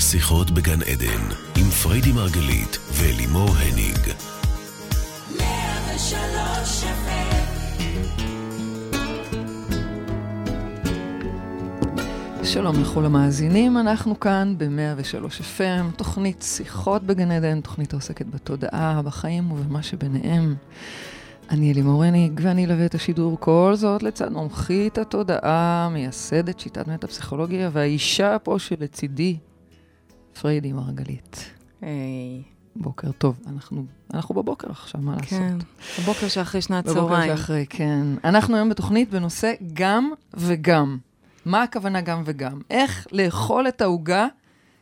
שיחות בגן עדן, עם פריידי מרגלית ולימור הניג. שלום לכל המאזינים, אנחנו כאן ב-103 FM, תוכנית שיחות בגן עדן, תוכנית העוסקת בתודעה, בחיים ובמה שביניהם. אני אלימור הניג, ואני אלווה את השידור כל זאת לצד מומחית התודעה, מייסדת שיטת מטה-פסיכולוגיה, והאישה פה שלצידי, פריידי מרגלית. היי. בוקר טוב, אנחנו, אנחנו בבוקר עכשיו, מה כן, לעשות? בבוקר שאחרי שנת בבוקר צהריים. שאחרי, כן. אנחנו היום בתוכנית בנושא גם וגם. מה הכוונה גם וגם? איך לאכול את העוגה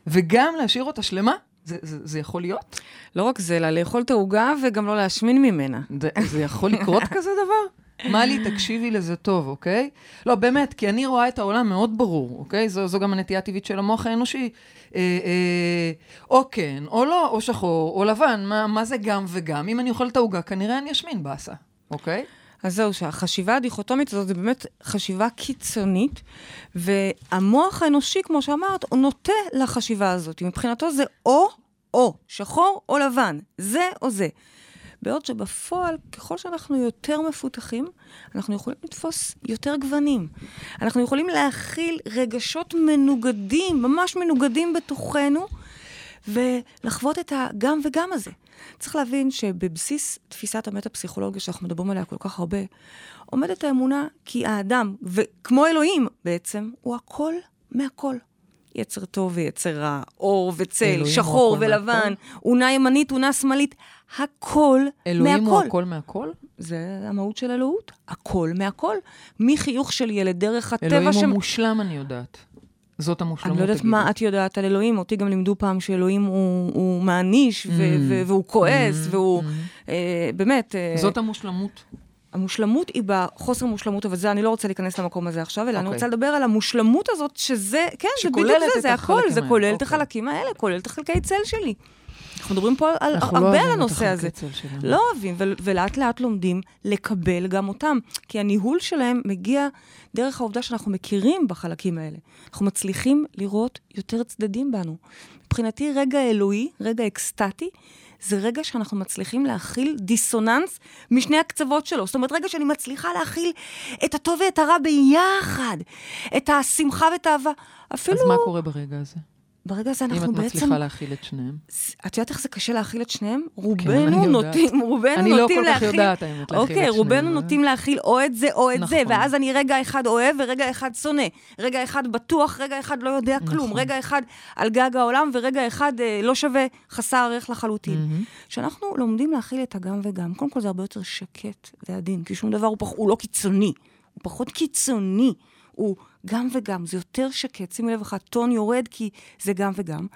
וגם להשאיר אותה שלמה? זה, זה, זה יכול להיות? לא רק זה, אלא לאכול את העוגה וגם לא להשמין ממנה. זה, זה יכול לקרות כזה דבר? מלי, תקשיבי לזה טוב, אוקיי? לא, באמת, כי אני רואה את העולם מאוד ברור, אוקיי? זו, זו גם הנטייה הטבעית של המוח האנושי. אה, אה, או כן, או לא, או שחור, או לבן, מה, מה זה גם וגם? אם אני אוכל את העוגה, כנראה אני אשמין באסה, אוקיי? אז זהו, שהחשיבה הדיכוטומית הזאת זה באמת חשיבה קיצונית, והמוח האנושי, כמו שאמרת, הוא נוטה לחשיבה הזאת. מבחינתו זה או-או, שחור או לבן, זה או זה. בעוד שבפועל, ככל שאנחנו יותר מפותחים, אנחנו יכולים לתפוס יותר גוונים. אנחנו יכולים להכיל רגשות מנוגדים, ממש מנוגדים בתוכנו, ולחוות את הגם וגם הזה. צריך להבין שבבסיס תפיסת המטה-פסיכולוגיה שאנחנו מדברים עליה כל כך הרבה, עומדת האמונה כי האדם, וכמו אלוהים בעצם, הוא הכל מהכל. יצר טוב ויצר רע, אור וצל, אלוהים שחור הוא ולבן? אונה ימנית, אונה שמאלית, הכל אלוהים מהכל. הוא הכל מהכל? זה המהות של אלוהות, הכל מהכל. מחיוך של ילד דרך הטבע אלוהים הוא שמ- מושלם, אני יודעת. זאת המושלמות, אני לא יודעת. מה את יודעת על אלוהים, אותי גם לימדו פעם שאלוהים הוא, הוא מעניש ו- Mm. ו- והוא כועס, Mm, והוא mm. אה, באמת... אה, זאת המושלמות. המושלמות היא בחוסר מושלמות, אבל זה, אני לא רוצה להיכנס למקום הזה עכשיו, אלא אני אוקיי. רוצה לדבר על המושלמות הזאת, שזה, כן, זה בדיוק זה, זה הכל, זה כולל את אוקיי. החלקים האלה, כולל את החלקי צל שלי. אנחנו מדברים פה על, אנחנו לא הרבה אוהבים על הנושא הזה. שלנו. לא אוהבים, ו- ולאט לאט לומדים לקבל גם אותם. כי הניהול שלהם מגיע דרך העובדה שאנחנו מכירים בחלקים האלה. אנחנו מצליחים לראות יותר צדדים בנו. מבחינתי, רגע אלוהי, רגע אקסטטי, זה רגע שאנחנו מצליחים להכיל דיסוננס משני הקצוות שלו. זאת אומרת, רגע שאני מצליחה להכיל את הטוב ואת הרע ביחד, את השמחה ואת האהבה. אפילו אז מה קורה ברגע הזה? ברגע הזה אם אנחנו את בעצם... מצליחה להכיל את שניהם? את יודעת איך זה קשה להכיל את שניהם? אני רובנו יודעת. נוטים, רובנו אני לא נוטים כל כך להכיל... יודעת, האמת, להכיל את אוקיי, שניהם, רובנו אבל- נוטים להכיל או את זה או את זה, נכון. ואז אני רגע אחד אוהב ורגע אחד שונא. רגע אחד בטוח, רגע אחד לא יודע כלום. נכון. רגע אחד על גג העולם ורגע אחד אה, לא שווה, חסר ערך לחלוטין. מהמם. כשאנחנו לומדים להכיל את הגם וגם, קודם כל זה הרבה יותר שקט ועדין, כי שום דבר הוא, פח, הוא לא קיצוני, הוא פחות קיצוני, הוא גם וגם, זה יותר שקט. שימי לב איך הטון יורד, כי זה גם וגם.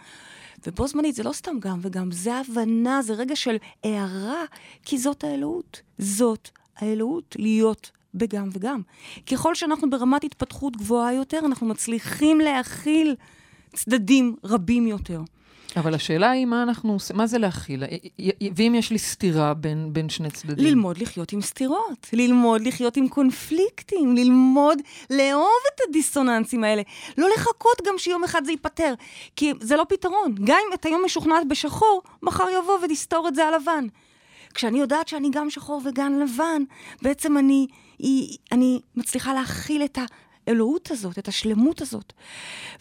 ובו זמנית זה לא סתם גם וגם, זה הבנה, זה רגע של הערה, כי זאת האלוהות. זאת האלוהות, להיות בגם וגם. ככל שאנחנו ברמת התפתחות גבוהה יותר, אנחנו מצליחים להכיל צדדים רבים יותר. אבל השאלה היא מה אנחנו עושים, מה זה להכיל? ואם יש לי סתירה בין, בין שני צדדים? ללמוד לחיות עם סתירות, ללמוד לחיות עם קונפליקטים, ללמוד לאהוב את הדיסוננסים האלה. לא לחכות גם שיום אחד זה ייפתר, כי זה לא פתרון. גם אם את היום משוכנעת בשחור, מחר יבוא ותסתור את זה הלבן. כשאני יודעת שאני גם שחור וגם לבן, בעצם אני, היא, אני מצליחה להכיל את האלוהות הזאת, את השלמות הזאת.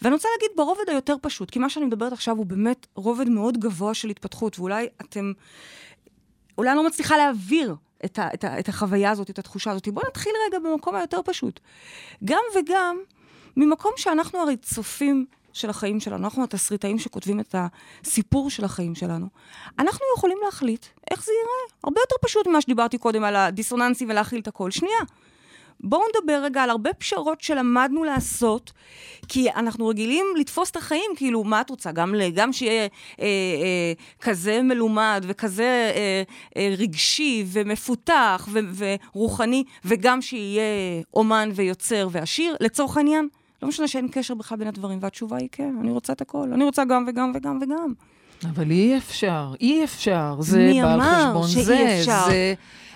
ואני רוצה להגיד ברובד היותר פשוט, כי מה שאני מדברת עכשיו הוא באמת רובד מאוד גבוה של התפתחות, ואולי אתם... אולי אני לא מצליחה להעביר את, ה, את, ה, את החוויה הזאת, את התחושה הזאת. בואו נתחיל רגע במקום היותר פשוט. גם וגם, ממקום שאנחנו הרי צופים של החיים שלנו, אנחנו התסריטאים שכותבים את הסיפור של החיים שלנו, אנחנו יכולים להחליט איך זה ייראה. הרבה יותר פשוט ממה שדיברתי קודם על הדיסוננסים ולהכיל את הכל. שנייה. בואו נדבר רגע על הרבה פשרות שלמדנו לעשות, כי אנחנו רגילים לתפוס את החיים, כאילו, מה את רוצה? גם, גם שיהיה אה, אה, כזה מלומד וכזה אה, אה, רגשי ומפותח ו- ורוחני, וגם שיהיה אומן ויוצר ועשיר, לצורך העניין? לא משנה שאין קשר בכלל בין הדברים, והתשובה היא כן, אני רוצה את הכל. אני רוצה גם וגם וגם וגם. אבל אי אפשר, אי אפשר. זה מי בא על אמר חשבון זה, אפשר? זה...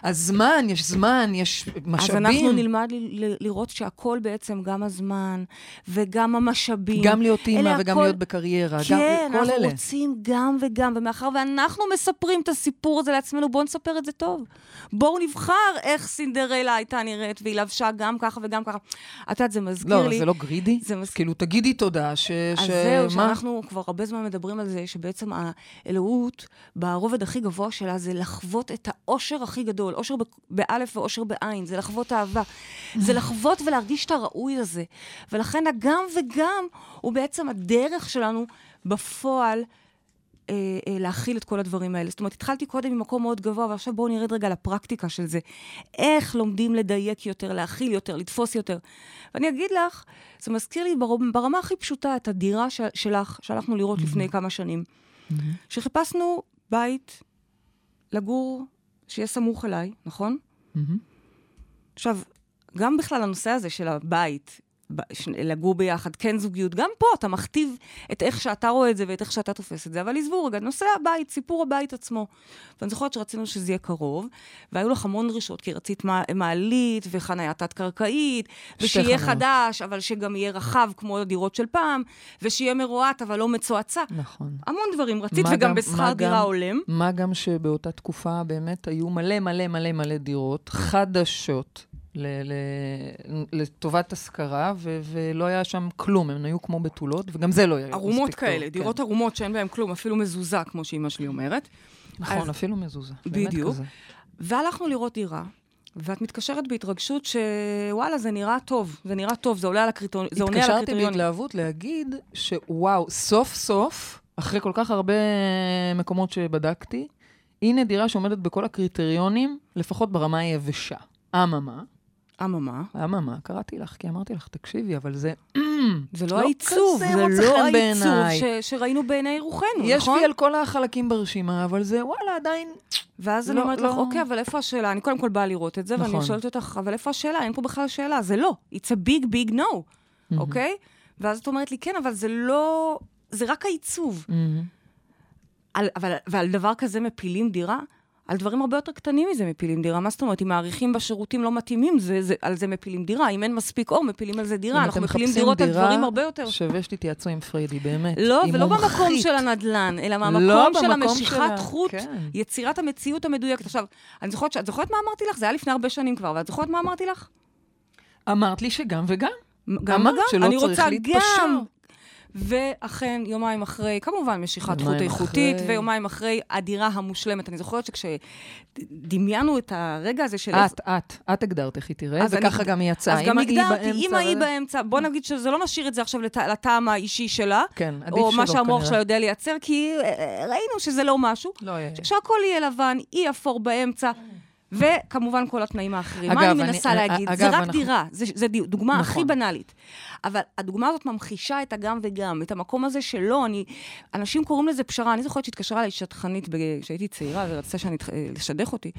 הזמן, יש זמן, יש משאבים. אז אנחנו נלמד ל- ל- לראות שהכל בעצם, גם הזמן וגם המשאבים. גם להיות אימא וגם הכל- להיות בקריירה, כן, גם כל אנחנו אלה. רוצים גם וגם, ומאחר ואנחנו מספרים את הסיפור הזה לעצמנו, בואו נספר את זה טוב. בואו נבחר איך סינדרלה הייתה נראית, והיא לבשה גם ככה וגם ככה. את יודעת, זה מזכיר לא, לי... זה לא גרידי? זה מז- כאילו, תגידי תודה ש... אז ש- זהו, מה? שאנחנו כבר הרבה זמן מדברים על זה, שבעצם האלוהות, ברובד הכי גבוה שלה, זה לחוות את האושר הכי גדול. אושר באלף ואושר בעין, זה לחוות אהבה. זה לחוות ולהרגיש את הראוי הזה. ולכן הגם וגם הוא בעצם הדרך שלנו בפועל. אה, אה, להכיל את כל הדברים האלה. זאת אומרת, התחלתי קודם ממקום מאוד גבוה, ועכשיו בואו נרד רגע לפרקטיקה של זה. איך לומדים לדייק יותר, להכיל יותר, לתפוס יותר. ואני אגיד לך, זה מזכיר לי בר, ברמה הכי פשוטה את הדירה של, שלך, שהלכנו לראות לפני כמה שנים. שחיפשנו בית לגור, שיהיה סמוך אליי, נכון? מהמם. עכשיו, גם בכלל הנושא הזה של הבית, לגור ביחד, כן זוגיות, גם פה אתה מכתיב את איך שאתה רואה את זה ואת איך שאתה תופס את זה, אבל עזבו רגע, נושא הבית, סיפור הבית עצמו. ואני זוכרת שרצינו שזה יהיה קרוב, והיו לך המון דרישות, כי רצית מע- מעלית וחניה תת-קרקעית, ושיהיה חניות. חדש, אבל שגם יהיה רחב כמו הדירות של פעם, ושיהיה מרועט, אבל לא מצועצע. נכון. המון דברים רצית, וגם גם- בשכר דירה הולם. מה גם שבאותה תקופה באמת היו מלא מלא מלא מלא דירות חדשות לטובת השכרה, ו- ולא היה שם כלום, הן היו כמו בתולות, וגם זה לא היה מספיק טוב. ערומות כאלה, כן. דירות ערומות שאין בהן כלום, אפילו מזוזה, כמו שאימא שלי אומרת. נכון, אז- אפילו מזוזה. בדיוק. והלכנו לראות דירה, ואת מתקשרת בהתרגשות שוואלה, זה נראה טוב, זה נראה טוב, זה עולה על הקריטריונים, זה עונה על התקשרתי. בהתלהבות להגיד שוואו, סוף סוף, אחרי כל כך הרבה מקומות שבדקתי, הנה דירה שעומדת בכל הקריטריונים, לפחות ברמה היבשה. אממה, אממה, אממה, קראתי לך, כי אמרתי לך, תקשיבי, אבל זה... זה לא לא העיצוב, זה לא חן העיצוב שראינו בעיני רוחנו, יש נכון? לי על כל החלקים ברשימה, אבל זה וואלה, עדיין... ואז לא, אני אומרת לא. לך, אוקיי, אבל איפה השאלה? אני קודם כל באה לראות את זה, ואני נכון. שואלת אותך, אבל איפה השאלה? אין פה בכלל שאלה, זה לא. It's a big big no, אוקיי? ואז את אומרת לי, כן, אבל זה לא... זה רק העיצוב. על, אבל, ועל דבר כזה מפילים דירה? על דברים הרבה יותר קטנים מזה מפילים דירה. מה זאת אומרת? אם מעריכים בשירותים לא מתאימים, זה, זה, על זה מפילים דירה. אם אין מספיק אור, מפילים על זה דירה. אנחנו מפילים דירות על דירה, דברים הרבה יותר... שווה שתתייעצו עם פריידי, באמת. לא, היא ולא במקום. של הנדלן, אלא לא מהמקום של במקום המשיכת שלה, חוט, כן. יצירת המציאות המדויקת. עכשיו, אני זוכרת, את זוכרת מה אמרתי לך? זה היה לפני הרבה שנים כבר, ואת זוכרת מה אמרתי לך? אמרת לי שגם וגם. גם אמרת שלא אני צריך רוצה להתפשר. גם. ואכן, יומיים אחרי, כמובן משיכת חוט איכותית, אחרי. ויומיים אחרי הדירה המושלמת. אני זוכרת שכשדמיינו את הרגע הזה של... את, את, את הגדרת איך היא תראה, אז אני- וככה גם היא יצאה. אז גם הגדרתי, אמא היא באמצע. בוא נגיד שזה לא נשאיר את זה עכשיו לט- לטעם האישי שלה, כן, עדיף או שלא מה שהמוח. שלה יודע לייצר, כי אה, ראינו שזה לא משהו. לא יהיה. שהכל יהיה לבן, אי אפור באמצע, וכמובן כל התנאים האחרים. מה אגב, אני מנסה אני- להגיד? אגב, זה רק אנחנו- דירה, די- דוגמה הכי נכון. בנאלית. אבל הדוגמה הזאת ממחישה את הגם וגם, את המקום הזה שלא, אני... אנשים קוראים לזה פשרה. אני זוכרת שהתקשרה אליי שטחנית כשהייתי צעירה, ורצתה שאני... אה, לשדך אותי.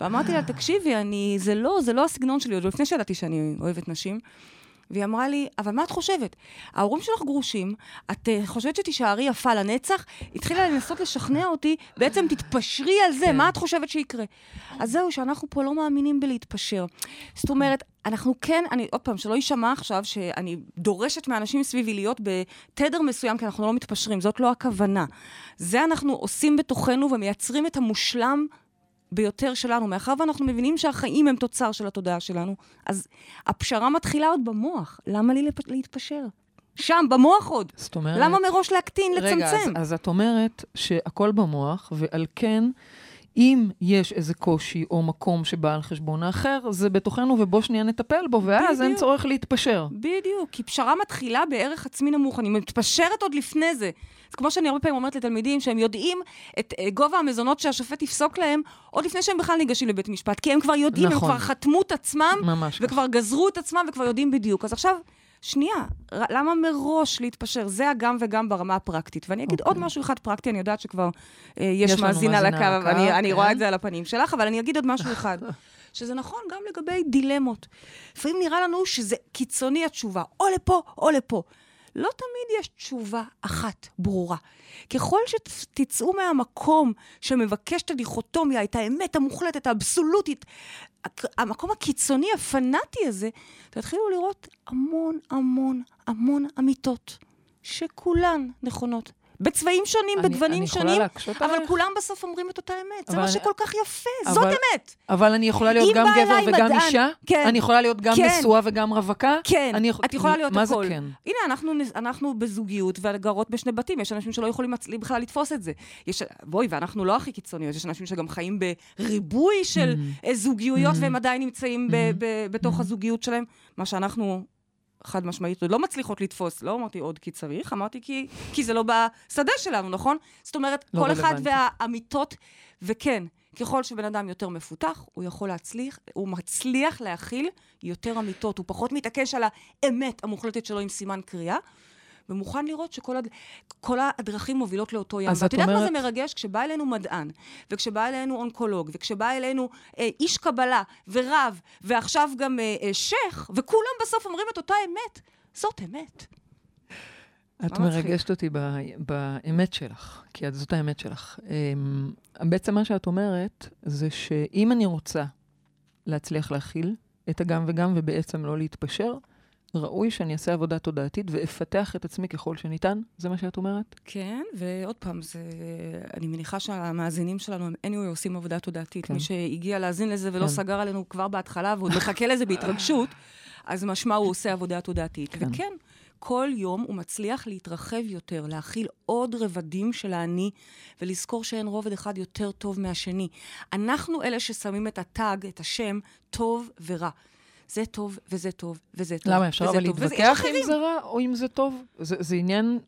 ואמרתי לה, תקשיבי, אני... זה לא, זה לא הסגנון שלי, עוד לפני שידעתי שאני אוהבת נשים. והיא אמרה לי, אבל מה את חושבת? ההורים שלך גרושים, את uh, חושבת שתישארי יפה לנצח? התחילה לנסות לשכנע אותי, בעצם תתפשרי על זה, כן. מה את חושבת שיקרה? אז זהו, שאנחנו פה לא מאמינים בלהתפשר. זאת אומרת, אנחנו כן, אני, עוד פעם, שלא יישמע עכשיו שאני דורשת מאנשים סביבי להיות בתדר מסוים, כי אנחנו לא מתפשרים, זאת לא הכוונה. זה אנחנו עושים בתוכנו ומייצרים את המושלם ביותר שלנו, מאחר ואנחנו מבינים שהחיים הם תוצר של התודעה שלנו, אז הפשרה מתחילה עוד במוח. למה לי לפ... להתפשר? שם, במוח עוד. זאת אומרת... למה מראש להקטין, רגע, אז, לצמצם? אז את אומרת שהכל במוח, ועל כן, אם יש איזה קושי או מקום שבא על חשבון האחר, זה בתוכנו ובוא שנייה נטפל בו, ואז אין בדיוק. צורך להתפשר. בדיוק, כי פשרה מתחילה בערך עצמי נמוך, אני מתפשרת עוד לפני זה. זה כמו שאני הרבה פעמים אומרת לתלמידים שהם יודעים את אה, גובה המזונות שהשופט יפסוק להם, עוד לפני שהם בכלל ניגשים לבית משפט, כי הם כבר יודעים, נכון. הם כבר חתמו את עצמם, וכבר גזרו את עצמם וכבר יודעים בדיוק. אז עכשיו, שנייה, למה מראש להתפשר? זה הגם וגם ברמה הפרקטית. ואני אגיד אוקיי. עוד משהו אחד פרקטי, אני יודעת שכבר אה, יש, יש מאזין על הקו, הקו, אני, אני רואה כן. את זה על הפנים שלך, אבל אני אגיד עוד משהו אחד. שזה נכון גם לגבי דילמות. לפעמים נראה לנו שזה קיצוני התשובה, או לפה או לפה. לא תמיד יש תשובה אחת ברורה. ככל שתצאו מהמקום שמבקש את הדיכוטומיה, את האמת המוחלטת, האבסולוטית, המקום הקיצוני, הפנאטי הזה, תתחילו לראות המון המון המון אמיתות, שכולן נכונות. בצבעים שונים, אני- בגוונים אני שונים, אבל עלייך? כולם בסוף אומרים את אותה אמת. זה מה שכל כך יפה, אבל- זאת אמת. אבל אני יכולה להיות גם גבר וגם מדען- אישה? כן. אני יכולה להיות גם כן. נשואה וגם רווקה? כן, אני את יכולה להיות מה הכל. זה כן? הנה, אנחנו, אנחנו בזוגיות וגרות בשני בתים, יש אנשים שלא יכולים בכלל לתפוס את זה. יש, בואי, ואנחנו לא הכי קיצוניות, יש אנשים שגם חיים בריבוי של Mm-hmm. זוגיות, והם עדיין נמצאים ב, ב, בתוך הזוגיות שלהם, מה שאנחנו... חד משמעית, עוד לא מצליחות לתפוס, לא אמרתי עוד כי צריך, אמרתי כי, כי זה לא בשדה שלנו, נכון? זאת אומרת, לא כל אחד. והאמיתות, וכן, ככל שבן אדם יותר מפותח, הוא יכול להצליח, הוא מצליח להכיל יותר אמיתות, הוא פחות מתעקש על האמת המוחלטת שלו עם סימן קריאה, ומוכן לראות שכל הד... כל הדרכים מובילות לאותו ים. אז ואת את יודעת מה זה אומרת- מרגש? כשבא אלינו מדען, וכשבא אלינו אונקולוג, וכשבא אלינו אה, איש קבלה ורב, ועכשיו גם אה, אה, שייח, וכולם בסוף אומרים את אותה אמת, זאת אמת. את? מרגשת אותי ב- באמת שלך, כי את- זאת האמת שלך. אמ, בעצם מה שאת אומרת, זה שאם אני רוצה להצליח להכיל את הגם וגם ובעצם לא להתפשר, ראוי שאני אעשה עבודה תודעתית ואפתח את עצמי ככל שניתן? זה מה שאת אומרת? כן, ועוד פעם, זה... אני מניחה שהמאזינים שלנו הם anyway עושים עבודה תודעתית. כן. מי שהגיע להאזין לזה ולא כן. סגר עלינו כבר בהתחלה ועוד מחכה לזה בהתרגשות, אז משמע הוא עושה עבודה תודעתית. כן. וכן, כל יום הוא מצליח להתרחב יותר, להכיל עוד רבדים של האני, ולזכור שאין רובד אחד יותר טוב מהשני. אנחנו אלה ששמים את הטאג, את השם, טוב ורע. זה טוב, וזה טוב, וזה טוב, למה, אפשר אבל להתווכח. אם זה רע או אם זה טוב? זה, זה עניין,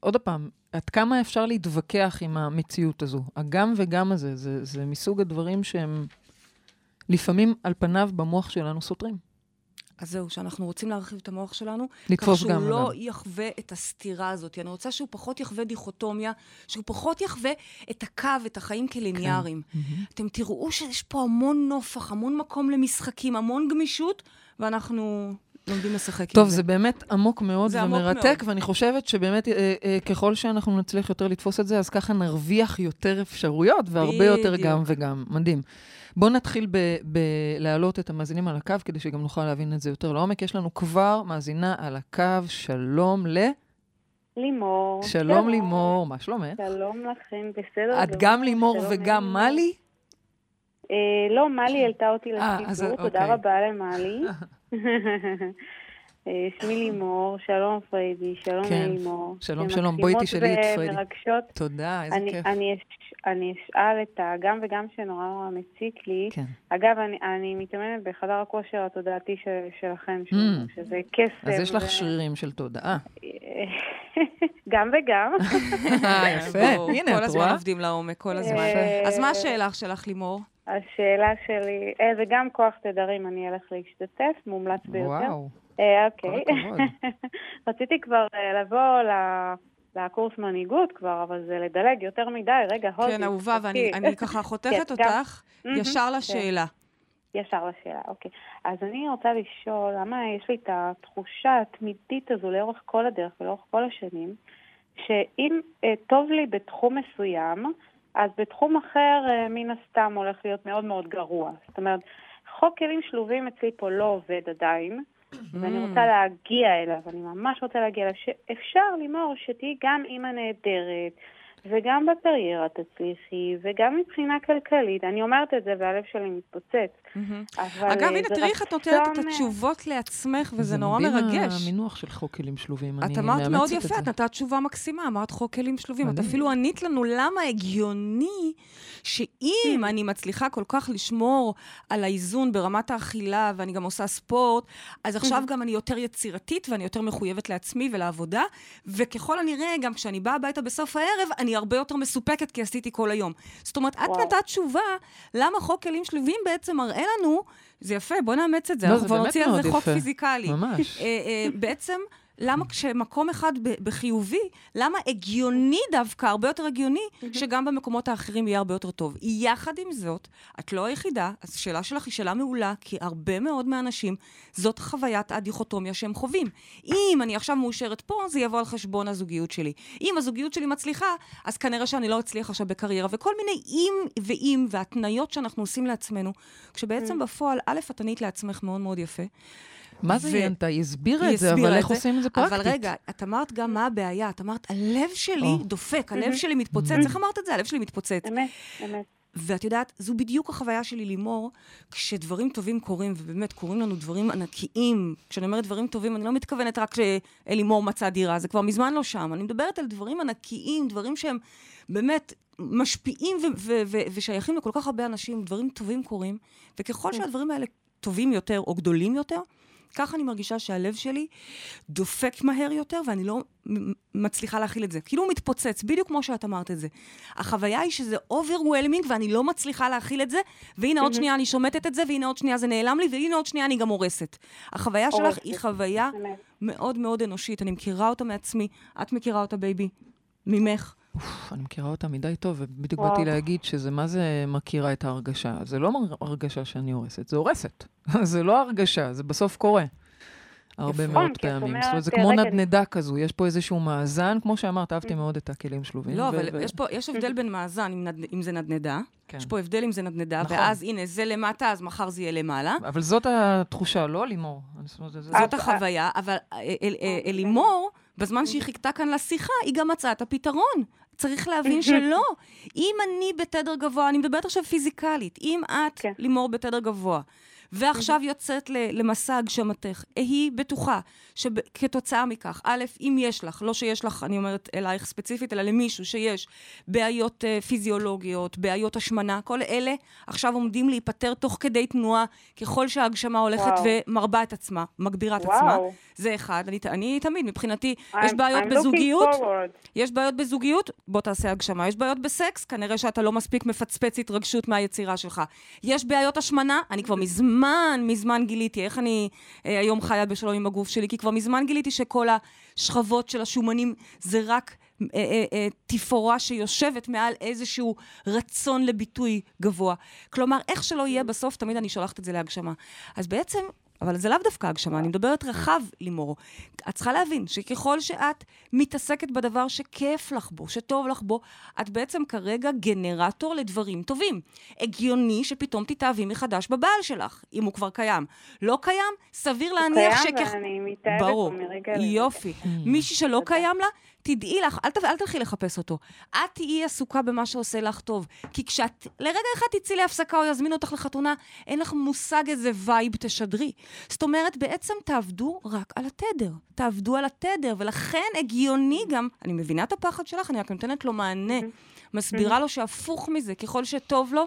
עוד פעם, עד כמה אפשר להתווכח עם המציאות הזו? הגם וגם הזה, זה, זה מסוג הדברים שהם לפעמים על פניו במוח שלנו סותרים. אז זהו, שאנחנו רוצים להרחיב את המוח שלנו, כך גם שהוא לא וגם. יחווה את הסתירה הזאת. אני רוצה שהוא פחות יחווה דיכוטומיה, שהוא פחות יחווה את הקו, את החיים כליניאריים. כן. אתם תראו שיש פה המון נופח, המון מקום למשחקים, המון גמישות, ואנחנו לומדים לשחק טוב, עם זה. זה באמת עמוק מאוד זה עמוק ומרתק, מאוד. ואני חושבת שבאמת אה, אה, ככל שאנחנו נצליח יותר לתפוס את זה, אז ככה נרוויח יותר אפשרויות והרבה יותר. גם וגם. מדהים. בואו נתחיל בלהעלות את המאזינים על הקו, כדי שגם נוכל להבין את זה יותר לעומק. יש לנו כבר מאזינה על הקו, שלום ל... לימור. שלום לימור, מה שלומך? שלום לכם, בסדר את. גם לימור וגם. מלי? אה, לא, מלי העלתה אותי אה, לסיפור, אוקיי. תודה רבה למלי. אה, שמי לימור, שלום פריידי, שלום כן, לימור. שלום, שלום. בואי תשאלי את פריידי. ומרגשות. תודה, איזה אני- כיף. אני אני אשאל את הגם וגם שנורא נורא מציק לי. כן. אגב, אני- אני מתאמנת בחדר הכושר התודעתי של- שלכם, Mm. שזה קסם. אז יש לך ו- שרירים של תודעה. גם וגם. אה, יפה, הנה, כל את הזמן רואה? עובדים לעומק, כל הזמן. אה, אז מה השאלה שלך, לימור? השאלה שלי, אה, וגם כוח תדרים, אני אלך להשתתף, מומלץ ביותר. וואו, אה, כל אוקיי. הכבוד. רציתי כבר אה, לבוא ל- לקורס מנהיגות כבר, אבל זה לדלג יותר מדי. רגע, הודי. כן, אהובה, ואני. אני ככה חותכת כן, אותך ישר כן. לשאלה. ישר לשאלה, אוקיי. אז אני רוצה לשאול, למה יש לי את התחושה התמידית הזו לאורך כל הדרך ולאורך כל השנים, שאם אה, טוב לי בתחום מסוים, אז בתחום אחר אה, מן הסתם הולך להיות מאוד מאוד גרוע. זאת אומרת, חוק כלים שלובים אצלי פה לא עובד עדיין, ואני Mm. רוצה להגיע אליו, אני ממש רוצה להגיע אליו, שאפשר, לימור, שתהיי גם אימא נהדרת, וגם בקריירה תצליחי, וגם מבחינה כלכלית. אני אומרת את זה והלב שלי מתפוצץ. אבל אגב, אה, הנה, זה תראי איך את נותנת את התשובות לעצמך, וזה נורא מרגש. המינוח של חוק כלים שלובים, את אמרת מאוד יפה, זה. את נתת תשובה מקסימה, אמרת חוק כלים שלובים. את. אפילו ענית לנו למה הגיוני שאם אני מצליחה כל כך לשמור על האיזון ברמת האכילה, ואני גם עושה ספורט, אז עכשיו גם אני יותר יצירתית ואני יותר מחויבת לעצמי ולעבודה, וככל הנראה, גם כשאני באה הביתה בסוף הערב, אני הרבה יותר מסופקת כי עשיתי כל היום. זאת אומרת, את. נתת תשובה למה חוק כלים שלובים בעצם מראה לנו, זה יפה, בוא נאמץ את זה, לא, אנחנו כבר נוציא על זה חוק. פיזיקלי. ממש. אה, אה, בעצם למה כשמקום אחד בחיובי, למה הגיוני דווקא, הרבה יותר הגיוני, שגם במקומות האחרים יהיה הרבה יותר טוב. יחד עם זאת, את לא היחידה, אז השאלה שלך היא שאלה מעולה, כי הרבה מאוד מהאנשים, זאת חוויית הדיכוטומיה שהם חווים. אם אני עכשיו מאושרת פה, זה יבוא על חשבון הזוגיות שלי. אם הזוגיות שלי מצליחה, אז כנראה שאני לא אצליח עכשיו בקריירה, וכל מיני אם ואם והתניות שאנחנו עושים לעצמנו, כשבעצם בפועל, א', את ענית לעצמך מאוד מאוד יפה. מה זה ו- היא ענתה? היא הסבירה את זה, אבל איך זה, עושים את זה פרקטית? אבל רגע, את אמרת גם מה הבעיה. את אמרת, הלב שלי. דופק, הלב שלי מתפוצץ. איך אמרת את זה? הלב שלי מתפוצץ. אמת, אמת. ואת יודעת, זו בדיוק החוויה שלי, לימור, כשדברים טובים קורים, ובאמת קורים לנו דברים ענקיים. כשאני אומרת דברים טובים, אני לא מתכוונת רק שלימור מצאה דירה, זה כבר מזמן לא שם. אני מדברת על דברים ענקיים, דברים שהם באמת משפיעים ו- ו- ו- ושייכים לכל כך הרבה אנשים, דברים טובים קורים, וככל שהדברים האלה טובים יותר או גדולים יותר, ככה אני מרגישה שהלב שלי דופק מהר יותר, ואני לא מצליחה להכיל את זה. כאילו הוא מתפוצץ, בדיוק כמו שאת אמרת את זה. החוויה היא שזה overwhelming, ואני לא מצליחה להכיל את זה, והנה עוד שנייה אני שומטת את זה, והנה עוד שנייה זה נעלם לי, והנה עוד שנייה אני גם הורסת. החוויה שלך הורסת. היא חוויה. מאוד מאוד אנושית. אני מכירה אותה מעצמי, את מכירה אותה, בייבי, ממך. אוף, אני מכירה אותה מדי טוב, ובדיוק. באתי להגיד שזה מה זה מכירה את ההרגשה. זה לא הרגשה שאני הורסת, זה הורסת. זה לא הרגשה, זה בסוף קורה. הרבה. מאוד את פעמים. זאת אומרת, זה כמו אני- נדנדה כזו, יש פה איזשהו מאזן, כמו שאמרת, אהבתי מאוד את הכלים שלובים. לא, אבל יש פה, יש הבדל בין מאזן, אם זה נדנדה. כן. יש פה הבדל אם זה נדנדה, נכון. ואז הנה, זה למטה, אז מחר זה יהיה למעלה. אבל זאת התחושה, לא לימור? אני זאת זאת אה, החוויה, אבל אלימור, בזמן שהיא חיכתה כאן לשיחה, היא גם מצאה את הפתרון. צריך להבין שלא. אם אני בתדר גבוה, אני מדברת עכשיו פיזיקלית, אם את, כן. לימור, בתדר גבוה, ועכשיו יוצאת למסע הגשמתך, היא בטוחה שכתוצאה מכך, א', אם יש לך, לא שיש לך, אני אומרת אלייך ספציפית, אלא למישהו שיש בעיות uh, פיזיולוגיות, בעיות השמנה, כל אלה עכשיו עומדים להיפטר תוך כדי תנועה, ככל שההגשמה הולכת וואו. ומרבה את עצמה, מגבירה את וואו. עצמה. זה אחד. אני, אני תמיד, מבחינתי, יש I'm- בעיות I'm בזוגיות. יש בעיות בזוגיות, בוא תעשה הגשמה. יש בעיות בסקס, כנראה שאתה לא מספיק מפצפץ התרגשות מהיצירה שלך. יש בעיות השמנה, אני כבר מזמן, מזמן גיליתי, איך אני אה, היום חיה בשלום עם הגוף שלי, כי כבר מזמן גיליתי שכל השכבות של השומנים זה רק... אה, אה, אה, תפאורה שיושבת מעל איזשהו רצון לביטוי גבוה. כלומר, איך שלא יהיה, בסוף תמיד אני שולחת את זה להגשמה. אז בעצם, אבל זה לאו דווקא הגשמה, אני מדברת רחב, לימור. את צריכה להבין שככל שאת מתעסקת בדבר שכיף לך בו, שטוב לך בו, את בעצם כרגע גנרטור לדברים טובים. הגיוני שפתאום תתאהבי מחדש בבעל שלך, אם הוא כבר קיים. לא קיים, סביר להניח קיים שכח... ואני מתאהבת ברור, בו מרגע לרגע. יופי. מישהי שלא קיים לה, תדעי לך, אל, ת, אל תלכי לחפש אותו. את תהיי עסוקה במה שעושה לך טוב. כי כשאת לרגע אחד תצאי להפסקה או יזמינו אותך לחתונה, אין לך מושג איזה vibe תשדרי. זאת אומרת, בעצם תעבדו רק על התדר. תעבדו על התדר, ולכן הגיוני גם, אני מבינה את הפחד שלך, אני רק נותנת לו מענה. מסבירה לו שהפוך מזה, ככל שטוב לו,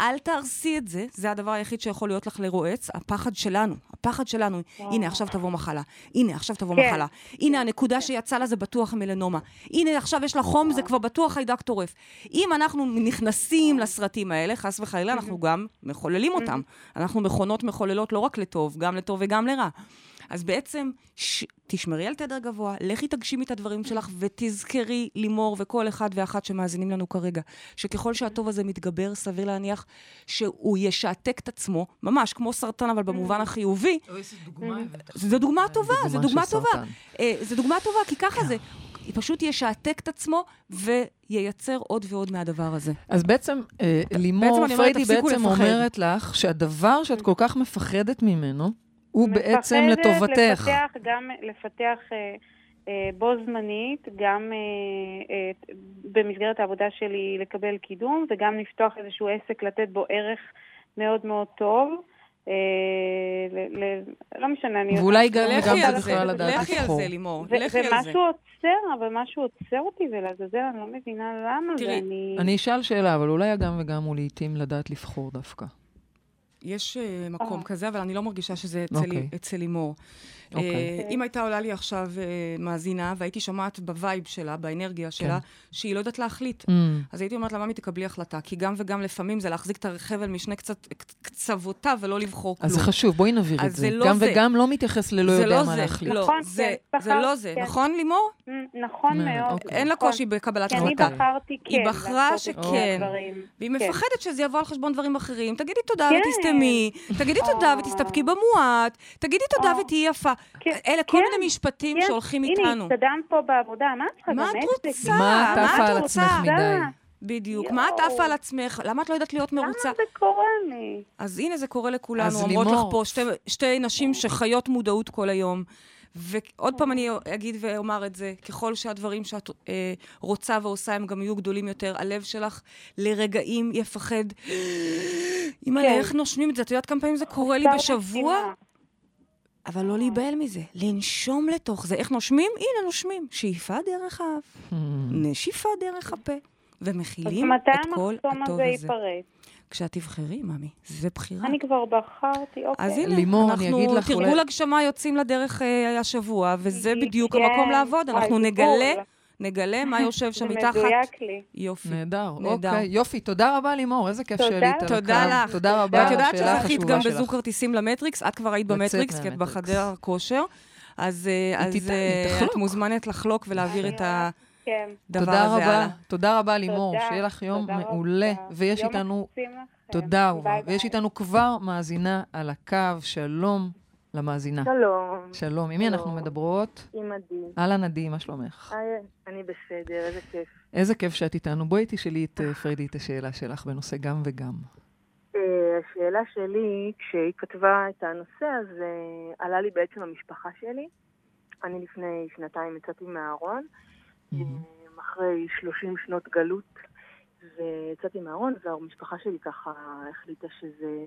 אל תהרסי את זה, זה הדבר היחיד שיכול להיות לך לרועץ, הפחד שלנו, הפחד שלנו. הנה, עכשיו תבוא מחלה. הנה, עכשיו תבוא כן. מחלה. הנה, הנקודה שיצא לה זה בטוח מלנומה. הנה, עכשיו יש לה חום, זה כבר בטוח חיידק טורף. אם אנחנו נכנסים לסרטים האלה, חס וחלילה, אנחנו גם מחוללים אותם. אנחנו מכונות מחוללות לא רק לטוב, גם לטוב וגם לרע. אז בעצם, ש... תשמרי על תדר גבוה, לכי תגשימי את הדברים שלך, ותזכרי, לימור וכל אחד ואחת שמאזינים לנו כרגע, שככל שהטוב הזה מתגבר, סביר להניח שהוא ישעתק את עצמו, ממש כמו סרטן, אבל במובן החיובי. זו דוגמה טובה, זו דוגמה טובה. אה, זו דוגמה טובה, כי ככה זה. היא פשוט ישעתק את עצמו וייצר עוד ועוד מהדבר הזה. אז בעצם אה, לימור פריידי בעצם. אומרת לך שהדבר שאת כל כך מפחדת ממנו, הוא בעצם מפחדת לטובתך. לפתח גם, לפתח אה, אה, בו זמנית, גם אה, אה, במסגרת העבודה שלי לקבל קידום, וגם לפתוח איזשהו עסק, לתת בו ערך מאוד מאוד טוב. אה, ל, ל, לא משנה, אני... ואולי גם, זה בכלל לדעת לכי על לבחור. זה, לימור. לכי על זה. ומשהו עוצר, אבל משהו עוצר אותי, ולעזאזל, אני לא מבינה למה, תראי, ואני... אני אשאל שאלה, אבל אולי הגם וגם הוא לעיתים לדעת לבחור דווקא. יש uh, מקום אה. כזה, אבל אני לא מרגישה שזה אוקיי. אצל לימור. אוקיי. אה, אם הייתה עולה לי עכשיו אה, מאזינה, והייתי שומעת ב vibe שלה, באנרגיה שלה, שהיא לא יודעת להחליט. Mm. אז הייתי אומרת לה, ממי, תקבלי החלטה, כי גם וגם לפעמים זה להחזיק את החבל משני קצת- קצוותיו ולא לבחור כלום. אז זה חשוב, בואי נבהיר את זה. זה לא גם זה. וגם לא מתייחס ללא יודע לא מה זה, להחליט. לא, נכון, זה, כן, זה לא זה, כן. נכון, לימור? Mm, נכון אה, מאוד. אוקיי. אין לה נכון. קושי בקבלת כי אני החלטה. בחרתי כן. היא בחרה לעשות את שכן. והיא כן. מפחדת שזה יבוא על חשבון דברים אחרים. תגידי תודה כן. ותסתמי, תגידי תודה. ותסתפקי במועט, תגידי תודה או. ותהיי יפה. כן, אלה כל כן, מיני משפטים כן. שהולכים הנה, איתנו. התקדמת פה בעבודה, מה את צריכה? מה גם את? רוצה? מה את מה עפה את על רוצה? עצמך מדי? בדיוק. מה את עפה על עצמך? למה את לא יודעת להיות מרוצה? למה זה קורה לי? אז הנה, זה קורה לכולנו. אומרות לך. פה שתי, שתי נשים שחיות מודעות כל היום. ועוד פעם אני אגיד ואומר את זה, ככל שהדברים שאת אה, רוצה ועושה הם גם יהיו גדולים יותר, הלב שלך לרגעים יפחד. אימא'לה, כן. איך נושמים את זה? את יודעת כמה פעמים זה קורה לי בשבוע? אבל לא להיבהל מזה, לנשום לתוך זה. איך נושמים? הנה, נושמים. שאיפה דרך האף, Hmm. נשיפה דרך הפה, אז ומכילים מתי את כל המחסום הטוב הזה הזה. ייפרץ? כשאת תבחרי, ממי, זה בחירה. אני כבר בחרתי, אוקיי. אז הנה, לימור, אנחנו, אני אגיד לך, תרגול אולי- הגשמה יוצאים לדרך אה, השבוע, וזה כן, בדיוק המקום לעבוד. אנחנו נגלה, בול. נגלה מה יושב שם זה מתחת. מדויק לי. יופי. נהדר. אוקיי. יופי, תודה רבה לימור, איזה כיף תודה. שעלית על הקו. תודה לך. תודה רבה ואת יודעת שזכית גם. בזוג כרטיסים למטריקס, את כבר היית במטריקס, כי את. בחדר כושר. אז אה, אה. את מוזמנת לחלוק ולהעביר את הדבר כן. תודה הזה רבה, הלאה. תודה רבה לימור, תודה, שיהיה לך יום תודה רבה. מעולה. ויש יום איתנו. תודה ביי ויש ביי. איתנו כבר מאזינה על הקו, שלום למאזינה. שלום, שלום, עם מי אנחנו. מדברות? עם עדי. אהלן עדי, מה שלומך? אני בסדר, איזה כיף. איזה כיף שאת איתנו. בואי תשאלי את אה, פריידי את השאלה שלך בנושא גם וגם. אה, השאלה שלי, כשהיא כתבה את הנושא הזה, עלה לי בעצם המשפחה שלי. אני לפני שנתיים יצאתי מהארון, אה, אחרי 30 שנות גלות, ויצאתי מהארון, והמשפחה שלי ככה החליטה שזה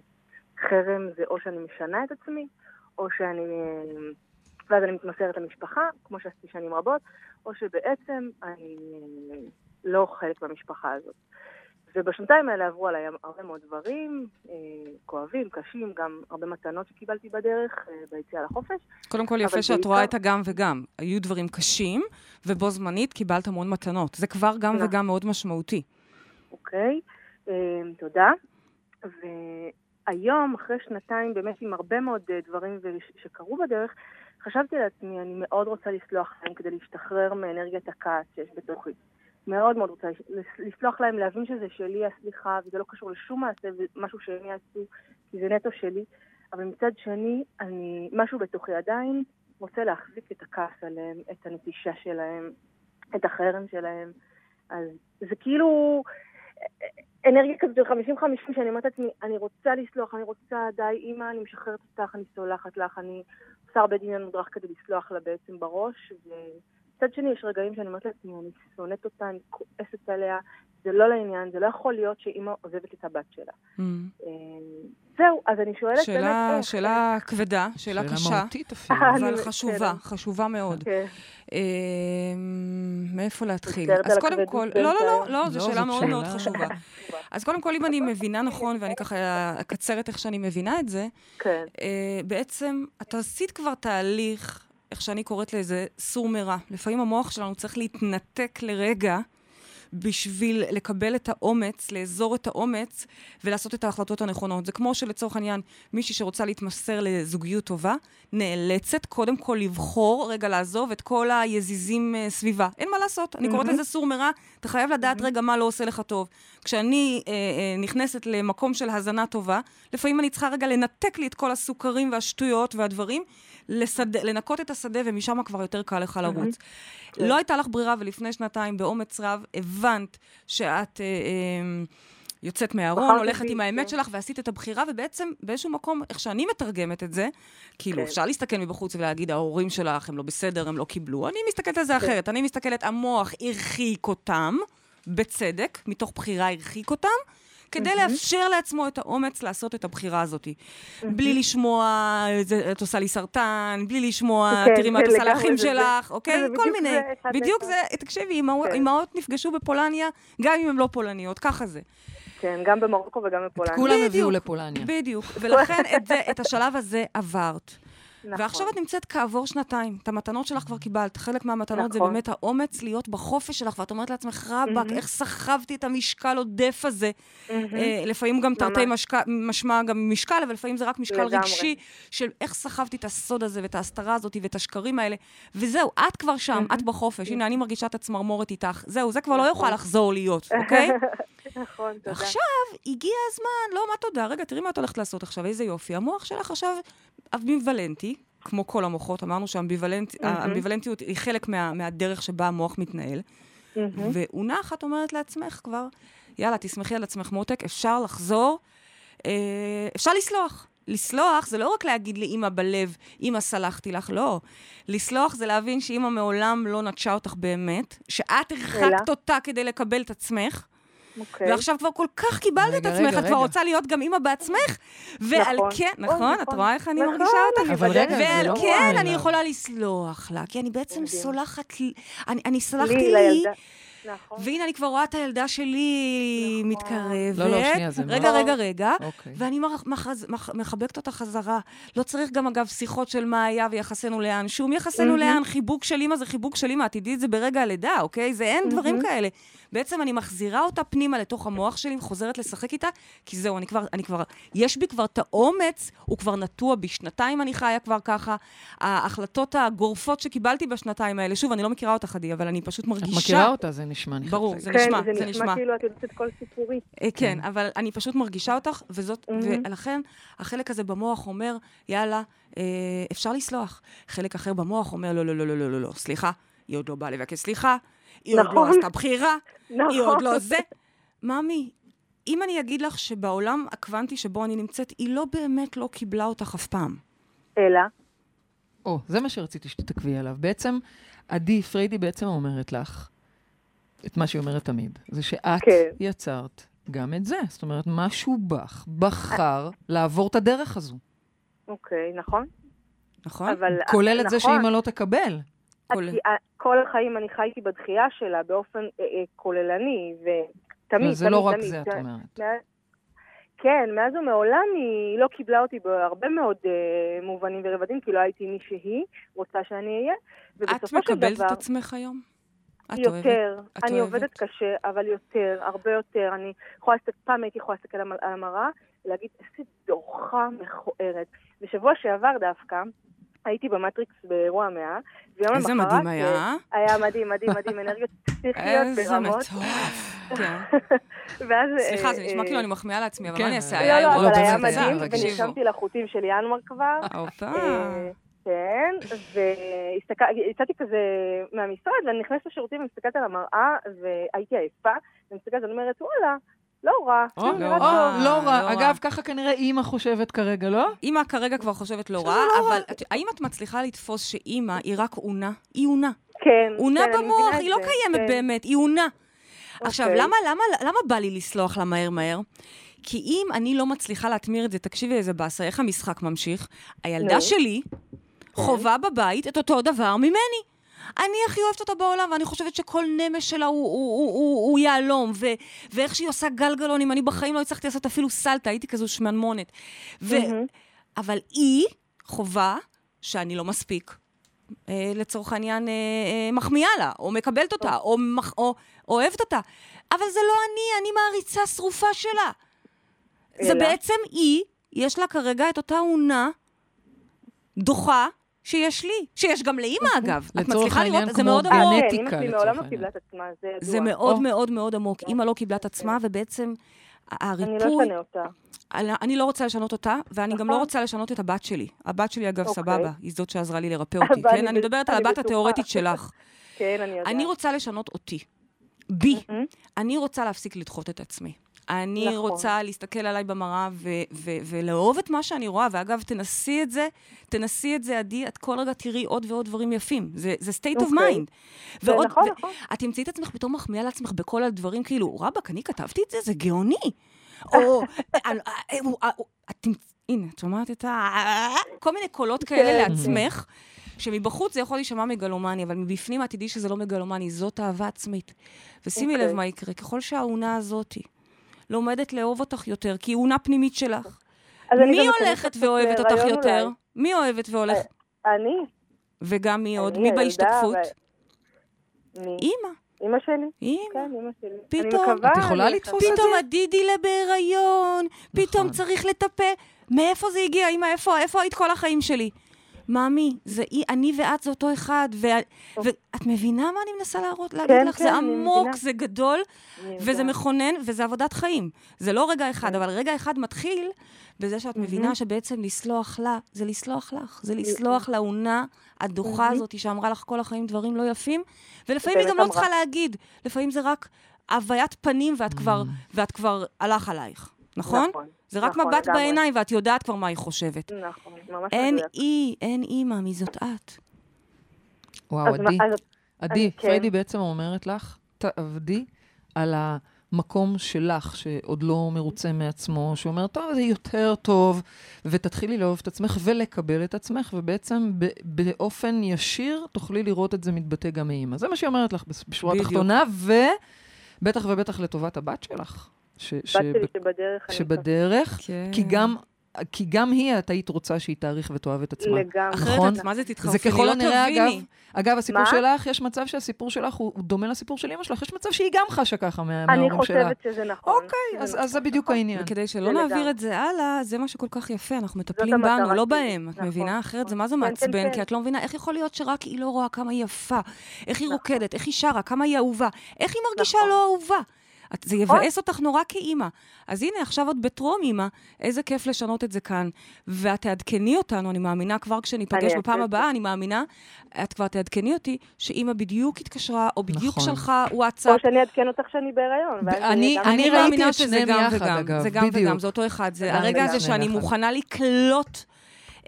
חרם, זה או שאני משנה את עצמי, או שאני... ואז אני מתמסרת למשפחה, כמו שעשיתי שנים רבות, או שבעצם אני לא חלק מהמשפחה הזאת. ובשנתיים האלה עברו עליי הרבה מאוד דברים, אה, כואבים, קשים, גם הרבה מתנות שקיבלתי בדרך אה, ביציאה לחופש. קודם כל, יפה שאת בעיקר- רואה את הגם וגם. היו דברים קשים, ובו זמנית קיבלת המון מתנות. זה כבר גם נכון. וגם מאוד משמעותי. אוקיי, אה, תודה. והיום, אחרי שנתיים, באמת עם הרבה מאוד אה, דברים שקרו בדרך, חשבתי לעצמי, אני מאוד רוצה לסלוח להם כדי להשתחרר מאנרגיית הכעס שיש בתוכי. מאוד מאוד רוצה לס- לסלוח להם, להבין שזה שלי הסליחה, וזה לא קשור לשום מעשה, ומשהו שהם יעשו, כי זה נטו שלי. אבל מצד שני, אני, משהו בתוכי עדיין רוצה להחזיק את הכעס עליהם, את הנטישה שלהם, את החרם שלהם. אז זה כאילו אנרגיה כזאת של 50-50, שאני אומרת לעצמי, אני רוצה לסלוח, אני רוצה, די, אימא, אני משחררת אותך, אני סולחת לך, אני עושה הרבה דמיון מודרך כדי לסלוח לה בעצם בראש, ומצד שני יש רגעים שאני אומרת לעצמי, אני שונאת אותה, אני כועסת עליה, זה לא לעניין, זה לא יכול להיות שאימא עוזבת את הבת שלה. Mm. אה, זהו, אז אני שואלת שאלה, באמת איך. שאלה כבדה, שאלה קשה, מהותית אפילו. אבל אני חשובה, בסדר. חשובה מאוד. כן, אה, מאיפה להתחיל? אז קודם כל, לא, לא, לא, זה. לא, לא, זו זאת שאלה מאוד מאוד שאלה- חשובה. אז קודם כל, אם אני מבינה נכון, ואני ככה אקצר את איך שאני מבינה את זה, כן, אה, בעצם אתה עשית כבר תהליך, איך שאני קוראת לזה, סור מרע. לפעמים המוח שלנו צריך להתנתק לרגע. בשביל לקבל את האומץ, לאזור את האומץ ולעשות את ההחלטות הנכונות. זה כמו שלצורך העניין, מישהי שרוצה להתמסר לזוגיות טובה, נאלצת קודם כל לבחור, רגע לעזוב את כל היזיזים אה, סביבה. אין מה לעשות, אני קוראת לזה סור מרע, אתה חייב לדעת רגע מה לא עושה לך טוב. כשאני אה, אה, נכנסת למקום של הזנה טובה, לפעמים אני צריכה רגע לנתק לי את כל הסוכרים והשטויות והדברים, לסד... לנקות את השדה, ומשם כבר יותר קל לך לרוץ. לא הייתה לך ברירה, ולפני שנתיים, באומץ רב, הבנת שאת... אה, אה, יוצאת מהארון, הולכת עם האמת כן. שלך ועשית את הבחירה, ובעצם באיזשהו מקום, איך שאני מתרגמת את זה, כאילו, כן. אפשר להסתכל מבחוץ ולהגיד, ההורים שלך, הם לא בסדר, הם לא קיבלו. אני מסתכלת על זה כן. אחרת. אני מסתכלת, המוח הרחיק אותם, בצדק, מתוך בחירה הרחיק אותם, כדי לאפשר לעצמו את האומץ לעשות את הבחירה הזאת. בלי לשמוע, "זה- את עושה לי סרטן, בלי לשמוע, כן, תראי מה את כן, עושה לגמרי, לאחים זה- שלך, אוקיי? זה כל מיני. זה, בדיוק לאחד. זה, תקשיבי, אימהות- כן. אימהות נפגשו בפולניה, גם אם הן לא פולניות, ככה זה. כן, גם במרוקו וגם בפולניה. כולם. הביאו לפולניה. בדיוק. ולכן את, זה, את השלב הזה עברת. נכון. ועכשיו את נמצאת כעבור שנתיים. את המתנות שלך כבר קיבלת. חלק מהמתנות זה נכון. באמת האומץ להיות בחופש שלך, ואת אומרת לעצמך, רבאק, מהמם. איך סחבתי את המשקל עודף הזה. מהמם. אה, לפעמים גם תרתי משמע גם משקל, אבל לפעמים זה רק משקל לגמרי. רגשי, של איך סחבתי את הסוד הזה ואת ההסתרה הזאת ואת השקרים האלה. וזהו, את כבר שם, את בחופש. הנה, אני מרגישה את הצמרמורת איתך. זהו, זה כבר לא יוכל לחזור להיות, אוקיי? נכון, תודה. עכשיו הגיע הזמן, לא, מה תודה? רגע, תראי מה את הולכת לעשות עכשיו, איזה יופי. המוח שלך עכשיו אמביוולנטי, כמו כל המוחות, אמרנו שהאמביוולנטיות היא חלק מה, מהדרך שבה המוח מתנהל. מהמם. ועונה אחת אומרת לעצמך כבר, יאללה, תסמכי על עצמך מותק, אפשר לחזור, אה, אפשר לסלוח. לסלוח זה לא רק להגיד לאימא בלב, אימא סלחתי לך, לא. לסלוח זה להבין שאימא מעולם לא נטשה אותך באמת, שאת הרחקת? אותה כדי לקבל את עצמך, אוקיי. ועכשיו כבר כל כך קיבלת את עצמך, רגע, את כבר רגע. רוצה להיות גם אימא בעצמך, ועל נכון. כן, אוי, נכון? את נכון. רואה איך אני נכון, מרגישה אותך? אבל רגע, ועל לא כן אני. יכולה לסלוח לה, כי אני בעצם מדהים. סולחת, לי- אני אני סלחתי לי, לי. נכון. והנה אני כבר רואה את הילדה שלי נכון. מתקרבת. לא, לא, שנייה, זה רגע, מאוד- רגע, רגע. אוקיי. ואני מח- מחז- מח- מחבקת אותה חזרה. לא צריך גם, אגב, שיחות של מה היה ויחסנו לאן. שום יחסנו מהמם. לאן, חיבוק של אימא זה חיבוק של אימא, תדעי את זה ברגע הלידה, אוקיי? זה אין דברים כאלה. בעצם אני מחזירה אותה פנימה לתוך המוח שלי, חוזרת לשחק איתה, כי זהו, אני כבר, אני כבר, יש בי כבר את האומץ, הוא כבר נטוע בי. שנתיים אני חיה כבר ככה. ההחלטות הגורפות שקיבלתי בשנתיים האלה, שוב, אני לא מכירה אותך, עדי, אבל אני פשוט את מרגישה... מכירה אותה, זה נשמע נכנס. ברור, זה כן, נשמע, זה זה נשמע נשמע. כאילו את יודעת את כל סיפורי. אה, כן, אבל אני פשוט מרגישה אותך, וזאת. ולכן החלק הזה במוח אומר, יאללה, אה, אפשר לסלוח. חלק אחר במוח אומר, לא, לא, לא, לא, לא, לא, לא, סליחה, היא עוד לא באה לבקש סליחה, היא עוד לא נכון. עשתה בחירה, היא עוד נכון. לא זה. ממי, אם אני אגיד לך שבעולם הקוונטי שבו אני נמצאת, היא לא באמת לא קיבלה אותך אף פעם. אלא, או, זה מה שרציתי שתתעכבי עליו. בעצם, עדי פריידי בעצם אומרת לך את מה שהיא אומרת תמיד. זה שאת כן. יצרת גם את זה. זאת אומרת, משהו בך בחר לעבור את הדרך הזו. אוקיי, נכון. נכון? אבל... כולל את זה נכון. שאימא לא תקבל. את- כל החיים אני חייתי בדחייה שלה באופן אה, אה, כוללני, ותמיד, תמיד, זה לא רק תמיד. זה, את אומרת. מאז- כן, מאז ומעולם היא לא קיבלה אותי בהרבה מאוד אה, מובנים ורבדים, כי לא הייתי מי שהיא רוצה שאני אהיה. את מקבלת דבר, את עצמך היום? את יותר, אוהבת? את אני אוהבת? עובדת קשה, אבל יותר, הרבה יותר. אני יכולה להסתכל, פעם הייתי יכולה להסתכל על המראה ולהגיד, איזה דוחה מכוערת. בשבוע שעבר דווקא, הייתי במטריקס באירוע המאה, ויום איזה למחרת... מדהים היה, אה? היה מדהים, מדהים, מדהים, אנרגיות פסיכיות איזה ברמות. מטורף. כן. ואז... סליחה, זה אה, נשמע אה, כאילו אני מחמיאה לעצמי, אבל כן, מה אני אעשה? לא, היה לא, אירוע אבל היה זה מדהים, היה. ונרשמתי לחוטים של ינואר כבר. אה, כן, ויצאתי כזה מהמשרד, ואני נכנסת לשירותים ומסתכלת על המראה, והייתי עייפה, ואני מסתכלת ואני אומרת, וואלה, לא רע, או, כאילו, לא נראה רע. לא לא רע. אגב, ככה כנראה אימא חושבת כרגע, לא? אימא כרגע כבר חושבת לא רע, אבל את- האם את מצליחה לתפוס שאימא היא רק אונה? היא אונה. כן, אונה כן, אני במוח, היא לא זה, קיימת כן. באמת, היא אונה. עכשיו, אוקיי. למה, למה, למה בא לי לסלוח לה מהר מהר? כי אם אני לא מצליחה להתמיר את זה, תקשיבי איזה באסה, איך המשחק ממשיך? הילדה. שלי חווה בבית את אותו דבר ממני. אני הכי אוהבת אותה בעולם, ואני חושבת שכל נמש שלה הוא, הוא, הוא, הוא, הוא יהלום, ו, ואיך שהיא עושה גלגלונים, אני בחיים לא הצלחתי לעשות אפילו סלטה, הייתי כזו שמנמונת. ו, מהמם. אבל היא חווה שאני לא מספיק. אה, לצורך העניין, אה, אה, מחמיאה לה, או מקבלת אותה, או, מח, או אוהבת אותה. אבל זה לא אני, אני מעריצה שרופה שלה. זה אלא? בעצם היא, יש לה כרגע את אותה אונה דוחה שיש לי, שיש גם לאימא אגב. את לצורך מצליחה העניין, לראות? זה מאוד עמוק. כן, אמא שלי מעולם לא. קיבלה את עצמה, זה ידוע. זה מאוד או. מאוד מאוד עמוק. אימא לא קיבלה את עצמה, ובעצם אני לא הריפוי... אשנה אותה. אני- לא רוצה לשנות אותה, ואני גם לא נכון. רוצה לשנות את הבת שלי. הבת שלי, אגב, אוקיי. סבבה, היא זאת שעזרה לי לרפא אותי, כן? אני מדברת על הבת. התיאורטית שלך. כן, אני יודעת. אני רוצה לשנות אותי. בי. מהמם. אני רוצה להפסיק לדחות את עצמי. אני נכון. רוצה להסתכל עליי במראה ו- ו- ולאהוב את מה שאני רואה. ואגב, תנסי את זה, תנסי את זה, עדי, את כל רגע תראי עוד ועוד דברים יפים. זה, זה state of אוקיי. mind. זה ועוד, נכון, ו- נכון. את תמצאי את עצמך פתאום מחמיאה לעצמך בכל הדברים, כאילו, רבאק, אני כתבתי את זה? זה גאוני. או, אה, אה, אה, הנה, את שומעת את ה... כל מיני קולות כאלה כן. לעצמך, שמבחוץ זה יכול להישמע מגלומני, אבל מבפנים את תדעי שזה לא מגלומני, זאת אהבה עצמית. ושימי אוקיי. לב מה יקרה, ככל שהאונה הזאתי לומדת לאהוב אותך יותר, כי היא אונה פנימית שלך. מי הולכת ואוהבת אותך יותר? אולי. מי אוהבת והולך? אני, וגם מי עוד? מי מי? אימא. אמא שלי. אימא. כן, אמא שלי. פתאום- אני מקווה, את יכולה לתפוס את פתאום הדידילה בהיריון, פתאום נכון. צריך לטפל. מאיפה זה הגיע? איפה, איפה היית כל החיים שלי? ממי, זה אי, אני ואת זה אותו אחד, ו- ואת מבינה מה אני מנסה להראות, להגיד כן, לך? כן, זה עמוק. זה גדול, וזה. מכונן, וזה עבודת חיים. זה לא רגע אחד, אבל רגע אחד מתחיל בזה שאת מבינה שבעצם לסלוח לה, זה לסלוח לך. זה לסלוח לאונה הדוחה הזאת שאמרה לך כל החיים דברים לא יפים, ולפעמים היא גם לא. צריכה להגיד. לפעמים זה רק הוויית פנים ואת כבר, ואת כבר הלך עלייך, נכון? נכון, זה רק נכון, מבט לגמרי. בעיניים ואת יודעת כבר מה היא חושבת. נכון, ממש אין מדויק. אי, אין אימא, מי זאת את? וואו, אז מה- עדי, אז- עדי, כן. פריידי בעצם אומרת לך, תעבדי על המקום שלך, שעוד לא מרוצה מעצמו, שאומר, טוב, זה יותר טוב, ותתחילי לאהוב את עצמך ולקבל את עצמך, ובעצם ב- באופן ישיר תוכלי לראות את זה מתבטא גם מאימא. זה מה שהיא אומרת לך בשורה. התחתונה, ובטח ובטח לטובת הבת שלך. ש- בת ש- שלי שבדרך, אני שבדרך, כן. כי גם... כי גם היא, את היית רוצה שהיא תעריך ותאהב את עצמה. לגמרי. נכון. אחרת את מה זה תתחרפני? זה ככל לא הנראה, אגב. אגב, הסיפור מה? שלך, יש מצב שהסיפור שלך הוא דומה לסיפור של אמא שלך, יש מצב שהיא גם חשה ככה מה- אני מההורים שלה. חושבת שזה נכון. אוקיי, אז אז זה בדיוק העניין. וכדי שלא זה נעביר. את זה הלאה, זה מה שכל כך יפה, אנחנו מטפלים בנו, לא. בהם, את נכון, מבינה? אחרת זה נכון. מה זה כן, כן, מעצבן, כן. כי את לא מבינה איך יכול להיות שרק היא לא רואה כמה היא יפה, איך היא נכון. רוקדת, איך היא שרה, כמה היא אהובה, איך היא מרגישה נכון. לא אהובה. את- זה. יבאס אותך נורא כאימא. אז הנה, עכשיו עוד בטרום אימא, איזה כיף לשנות את זה כאן. ואת תעדכני אותנו, אני מאמינה כבר כשניפגש בפעם את הבאה, אני מאמינה, את כבר תעדכני אותי, שאימא בדיוק התקשרה, או בדיוק נכון. שלחה או וואטסאפ. שאני אעדכן אותך שאני בהיריון. אני- אני אני ראיתי מאמינה את שזה שניהם גם יחד, וגם. אגב, זה גם בדיוק. וגם, זה אותו אחד. זה הרגע. הזה שאני. מוכנה לקלוט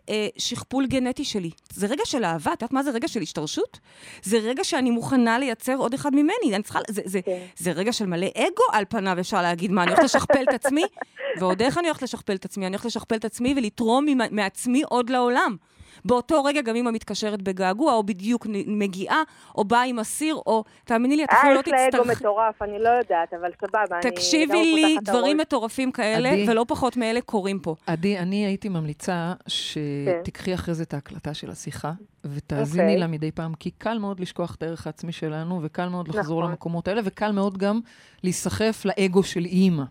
אה, שכפול גנטי שלי. זה רגע של אהבה, את יודעת מה זה רגע של השתרשות? זה רגע שאני מוכנה לייצר עוד אחד ממני. אני צריכה, זה, זה, כן. זה רגע של מלא אגו על פניו, אפשר להגיד, מה, אני הולכת לשכפל את עצמי? ועוד איך אני הולכת לשכפל את עצמי? אני הולכת לשכפל את עצמי ולתרום מעצמי עוד לעולם. באותו רגע גם אמא מתקשרת בגעגוע, או בדיוק מגיעה, או באה עם הסיר, או, תאמיני לי, את אפילו אה, לא יש לה אגו. מטורף, אני לא יודעת, אבל סבבה. אני תקשיבי לי, דברים. מטורפים כאלה, עדי. ולא פחות מאלה קורים פה. עדי, אני הייתי ממליצה כן. שתיקחי אחרי זה את ההקלטה של השיחה, ותאזיני אוקיי. לה מדי פעם, כי קל מאוד לשכוח את הערך העצמי שלנו, וקל מאוד לחזור נכון. למקומות האלה, וקל מאוד גם להיסחף לאגו של אימא.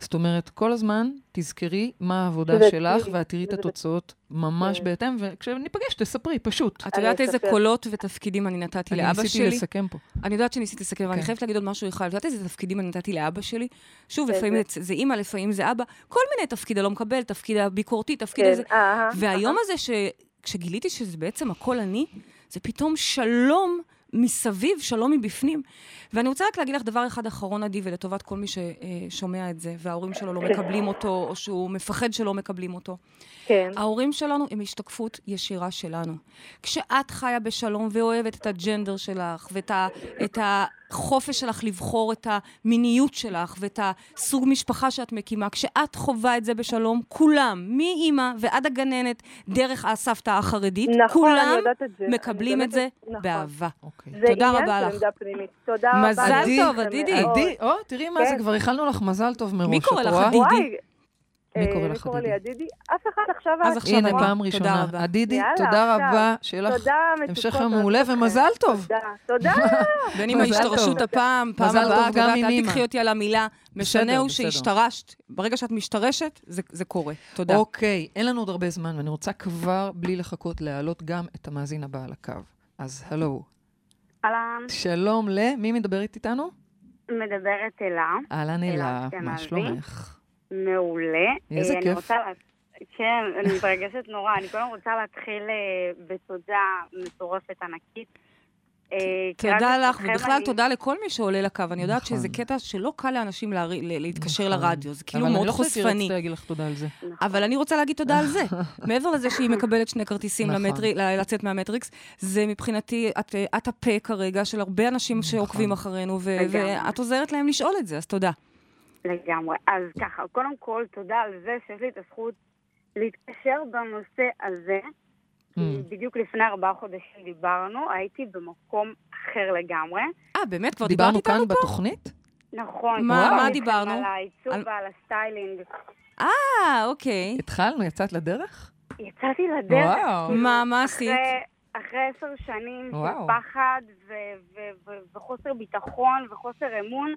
זאת אומרת, כל הזמן תזכרי מה העבודה שזה שלך, אצלי, ואת תראי את התוצאות ממש כן. בהתאם, וכשניפגש, תספרי, פשוט. את אני יודעת איזה. קולות ותפקידים אני נתתי אני לאבא ניסיתי שלי? לסכם פה. אני יודעת שניסית לסכם, אבל אני כן. חייבת להגיד עוד משהו אחד. את יודעת איזה תפקידים אני נתתי לאבא שלי? שוב? לפעמים זה- זה אימא, לפעמים זה אבא. כל מיני תפקיד הלא מקבל, תפקיד הביקורתי, תפקיד כן, איזה... אהה, והיום. הזה, ש... כשגיליתי שזה בעצם הכל אני, זה פתאום שלום מסביב, שלום מבפנים. ואני רוצה רק להגיד לך דבר אחד אחרון, עדי, ולטובת כל מי ששומע את זה, וההורים שלו לא מקבלים אותו, או שהוא מפחד שלא מקבלים אותו. כן. ההורים שלנו הם השתקפות ישירה שלנו. כשאת חיה בשלום ואוהבת את הג'נדר שלך, ואת ה, את החופש שלך לבחור את המיניות שלך, ואת הסוג משפחה שאת מקימה, כשאת חווה את זה בשלום, כולם, מאימא ועד הגננת, דרך הסבתא החרדית, נכון, כולם את זה. מקבלים את זה נכון. באהבה. אוקיי. זה תודה רבה לך. תודה רבה. מזל טוב, עדידי. עדי, או, תראי מה זה, כן. כבר איחלנו לך מזל טוב מראש. מי קורא לך רואה? מי אה, קורא מי לך קורא לי עדידי? עדידי? אף אחד עכשיו אז. עכשיו הנה, אני. פעם תודה ראשונה. רבה. עדידי, תודה. רבה, שיהיה לך תודה, המשך יום מעולה, אתכם. ומזל טוב. תודה, תודה. בין אם ההשתרשות. הפעם, פעם הבאה, גם עם אל. תקחי אותי על המילה. משנה הוא. שהשתרשת. ברגע שאת משתרשת, זה- זה קורה. תודה. אוקיי, אין לנו עוד הרבה זמן, ואני רוצה כבר, בלי לחכות, להעלות גם את המאזין הבא על הקו. אז הלו. אהלן, שלום ל... מי מדברת איתנו? מדברת אלה. אהלן אלה. מה שלומך? מעולה. איזה אה, כיף. אני רוצה לה... כן, אני מתרגשת נורא. אני קודם רוצה להתחיל אה, בתודה מטורפת ענקית. אה, תודה לך, ובכלל אני- תודה לכל מי שעולה לקו. אני יודעת נכון. שזה קטע שלא קל לאנשים להתקשר נכון. לרדיו, זה כאילו אבל מאוד אני לא חושבת חושפני. להגיד לך תודה על זה. אבל אני רוצה להגיד תודה על זה. מעבר לזה שהיא מקבלת שני כרטיסים נכון. למטרי- לצאת מהמטריקס, זה מבחינתי, את, את הפה כרגע של הרבה אנשים שעוקבים אחרינו, ו-. ואת עוזרת להם לשאול את זה, אז תודה. לגמרי. אז ככה, קודם כל, תודה על זה שיש לי את הזכות להתקשר בנושא הזה. Mm. בדיוק לפני ארבעה חודשים דיברנו, הייתי במקום אחר לגמרי. אה, באמת? כבר דיברת דיברנו איתנו כאן בתוכנית? נכון. מה- מה דיברנו? על העיצוב על- ועל הסטיילינג. אה, אוקיי. התחלנו, יצאת לדרך? יצאתי לדרך. וואו. כאילו, מה, מה עשית? אחרי- עשר שנים וואו. של פחד ו- ו- ו- וחוסר ביטחון וחוסר אמון,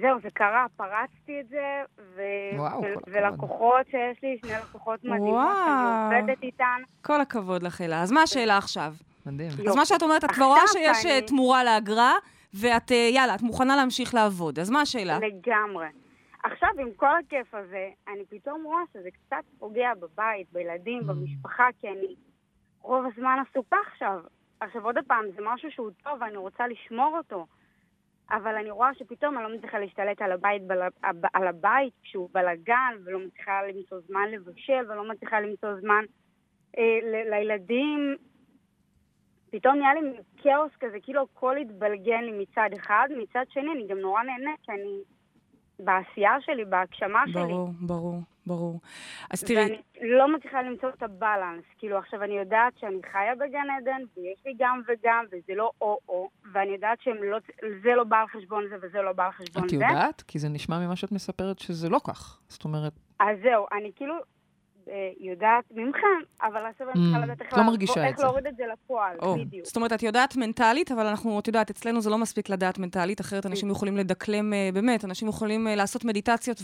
זהו, זה קרה, פרצתי את זה, ו- וואו, ו-. ולקוחות שיש לי, שני לקוחות מדהימות, וואו. אני עובדת איתן. כל הכבוד לך, אלה. אז מה השאלה עכשיו? מדהים. אז מה שאת אומרת, את כבר רואה שיש אני- אה, תמורה לאגרה, ואת, אה, יאללה, את מוכנה להמשיך לעבוד. אז מה השאלה? לגמרי. עכשיו, עם כל הכיף הזה, אני פתאום רואה שזה קצת פוגע בבית, בילדים, במשפחה, כי אני רוב הזמן עסוקה עכשיו. עכשיו, עוד פעם, זה משהו שהוא טוב ואני רוצה לשמור אותו. אבל אני רואה שפתאום אני לא מצליחה להשתלט על הבית, בל, על הבית כשהוא בלאגן, ולא מצליחה למצוא זמן לבשל, ולא מצליחה למצוא זמן אה, ל- לילדים. פתאום נהיה לי כאוס כזה, כאילו הכל התבלגן לי מצד אחד, מצד שני אני גם נורא נהנית, כי אני בעשייה שלי, בהגשמה שלי. ברור, ברור, ברור. אז תראי, ואני לא מצליחה למצוא את הבלנס. כאילו, עכשיו אני יודעת שאני חיה בגן עדן, ויש לי גם וגם, וזה לא או-או, ואני יודעת שזה לא בא על חשבון זה וזה לא בא על חשבון את זה. יודעת? כי זה נשמע ממה שאת מספרת שזה לא כך. זאת אומרת, אז זהו, אני כאילו יודעת ממכם, אבל עכשיו אני צריכה Mm, לדעת איך לא לעבור- מרגישה איך את זה. להוריד את זה לפועל, בדיוק. זאת אומרת, את יודעת מנטלית, אבל אנחנו, את יודעת, אצלנו זה לא מספיק לדעת מנטלית, אחרת אנשים יכולים לדקלם, אה, באמת, אנשים יכולים אה, לעשות מדיטציות,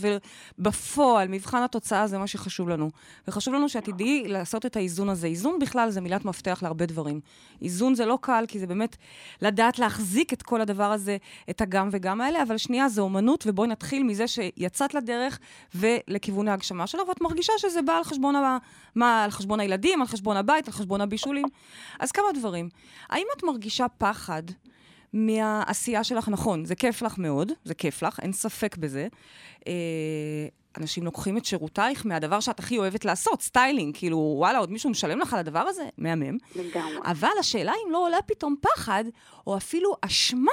ובפועל, מבחן התוצאה זה מה שחשוב לנו. וחשוב לנו שאת תדעי לעשות את האיזון הזה. איזון בכלל זה מילת מפתח להרבה דברים. איזון זה לא קל, כי זה באמת לדעת להחזיק את כל הדבר הזה, את הגם וגם האלה, אבל שנייה, זה אומנות, ובואי נתחיל מזה שיצאת לדרך ולכיוון ההגשמה שלה, ואת מרגישה שזה בא על חשבון, ה... מה, על חשבון הילדים, על חשבון הבית, על חשבון הבישולים. אז כמה דברים. האם את מרגישה פחד מהעשייה שלך? נכון, זה כיף לך מאוד, זה כיף לך, אין ספק בזה. אה, אנשים לוקחים את שירותייך מהדבר שאת הכי אוהבת לעשות, סטיילינג, כאילו, וואלה, עוד מישהו משלם לך על הדבר הזה? מהמם. לגמרי. אבל השאלה אם לא עולה פתאום פחד, או אפילו אשמה,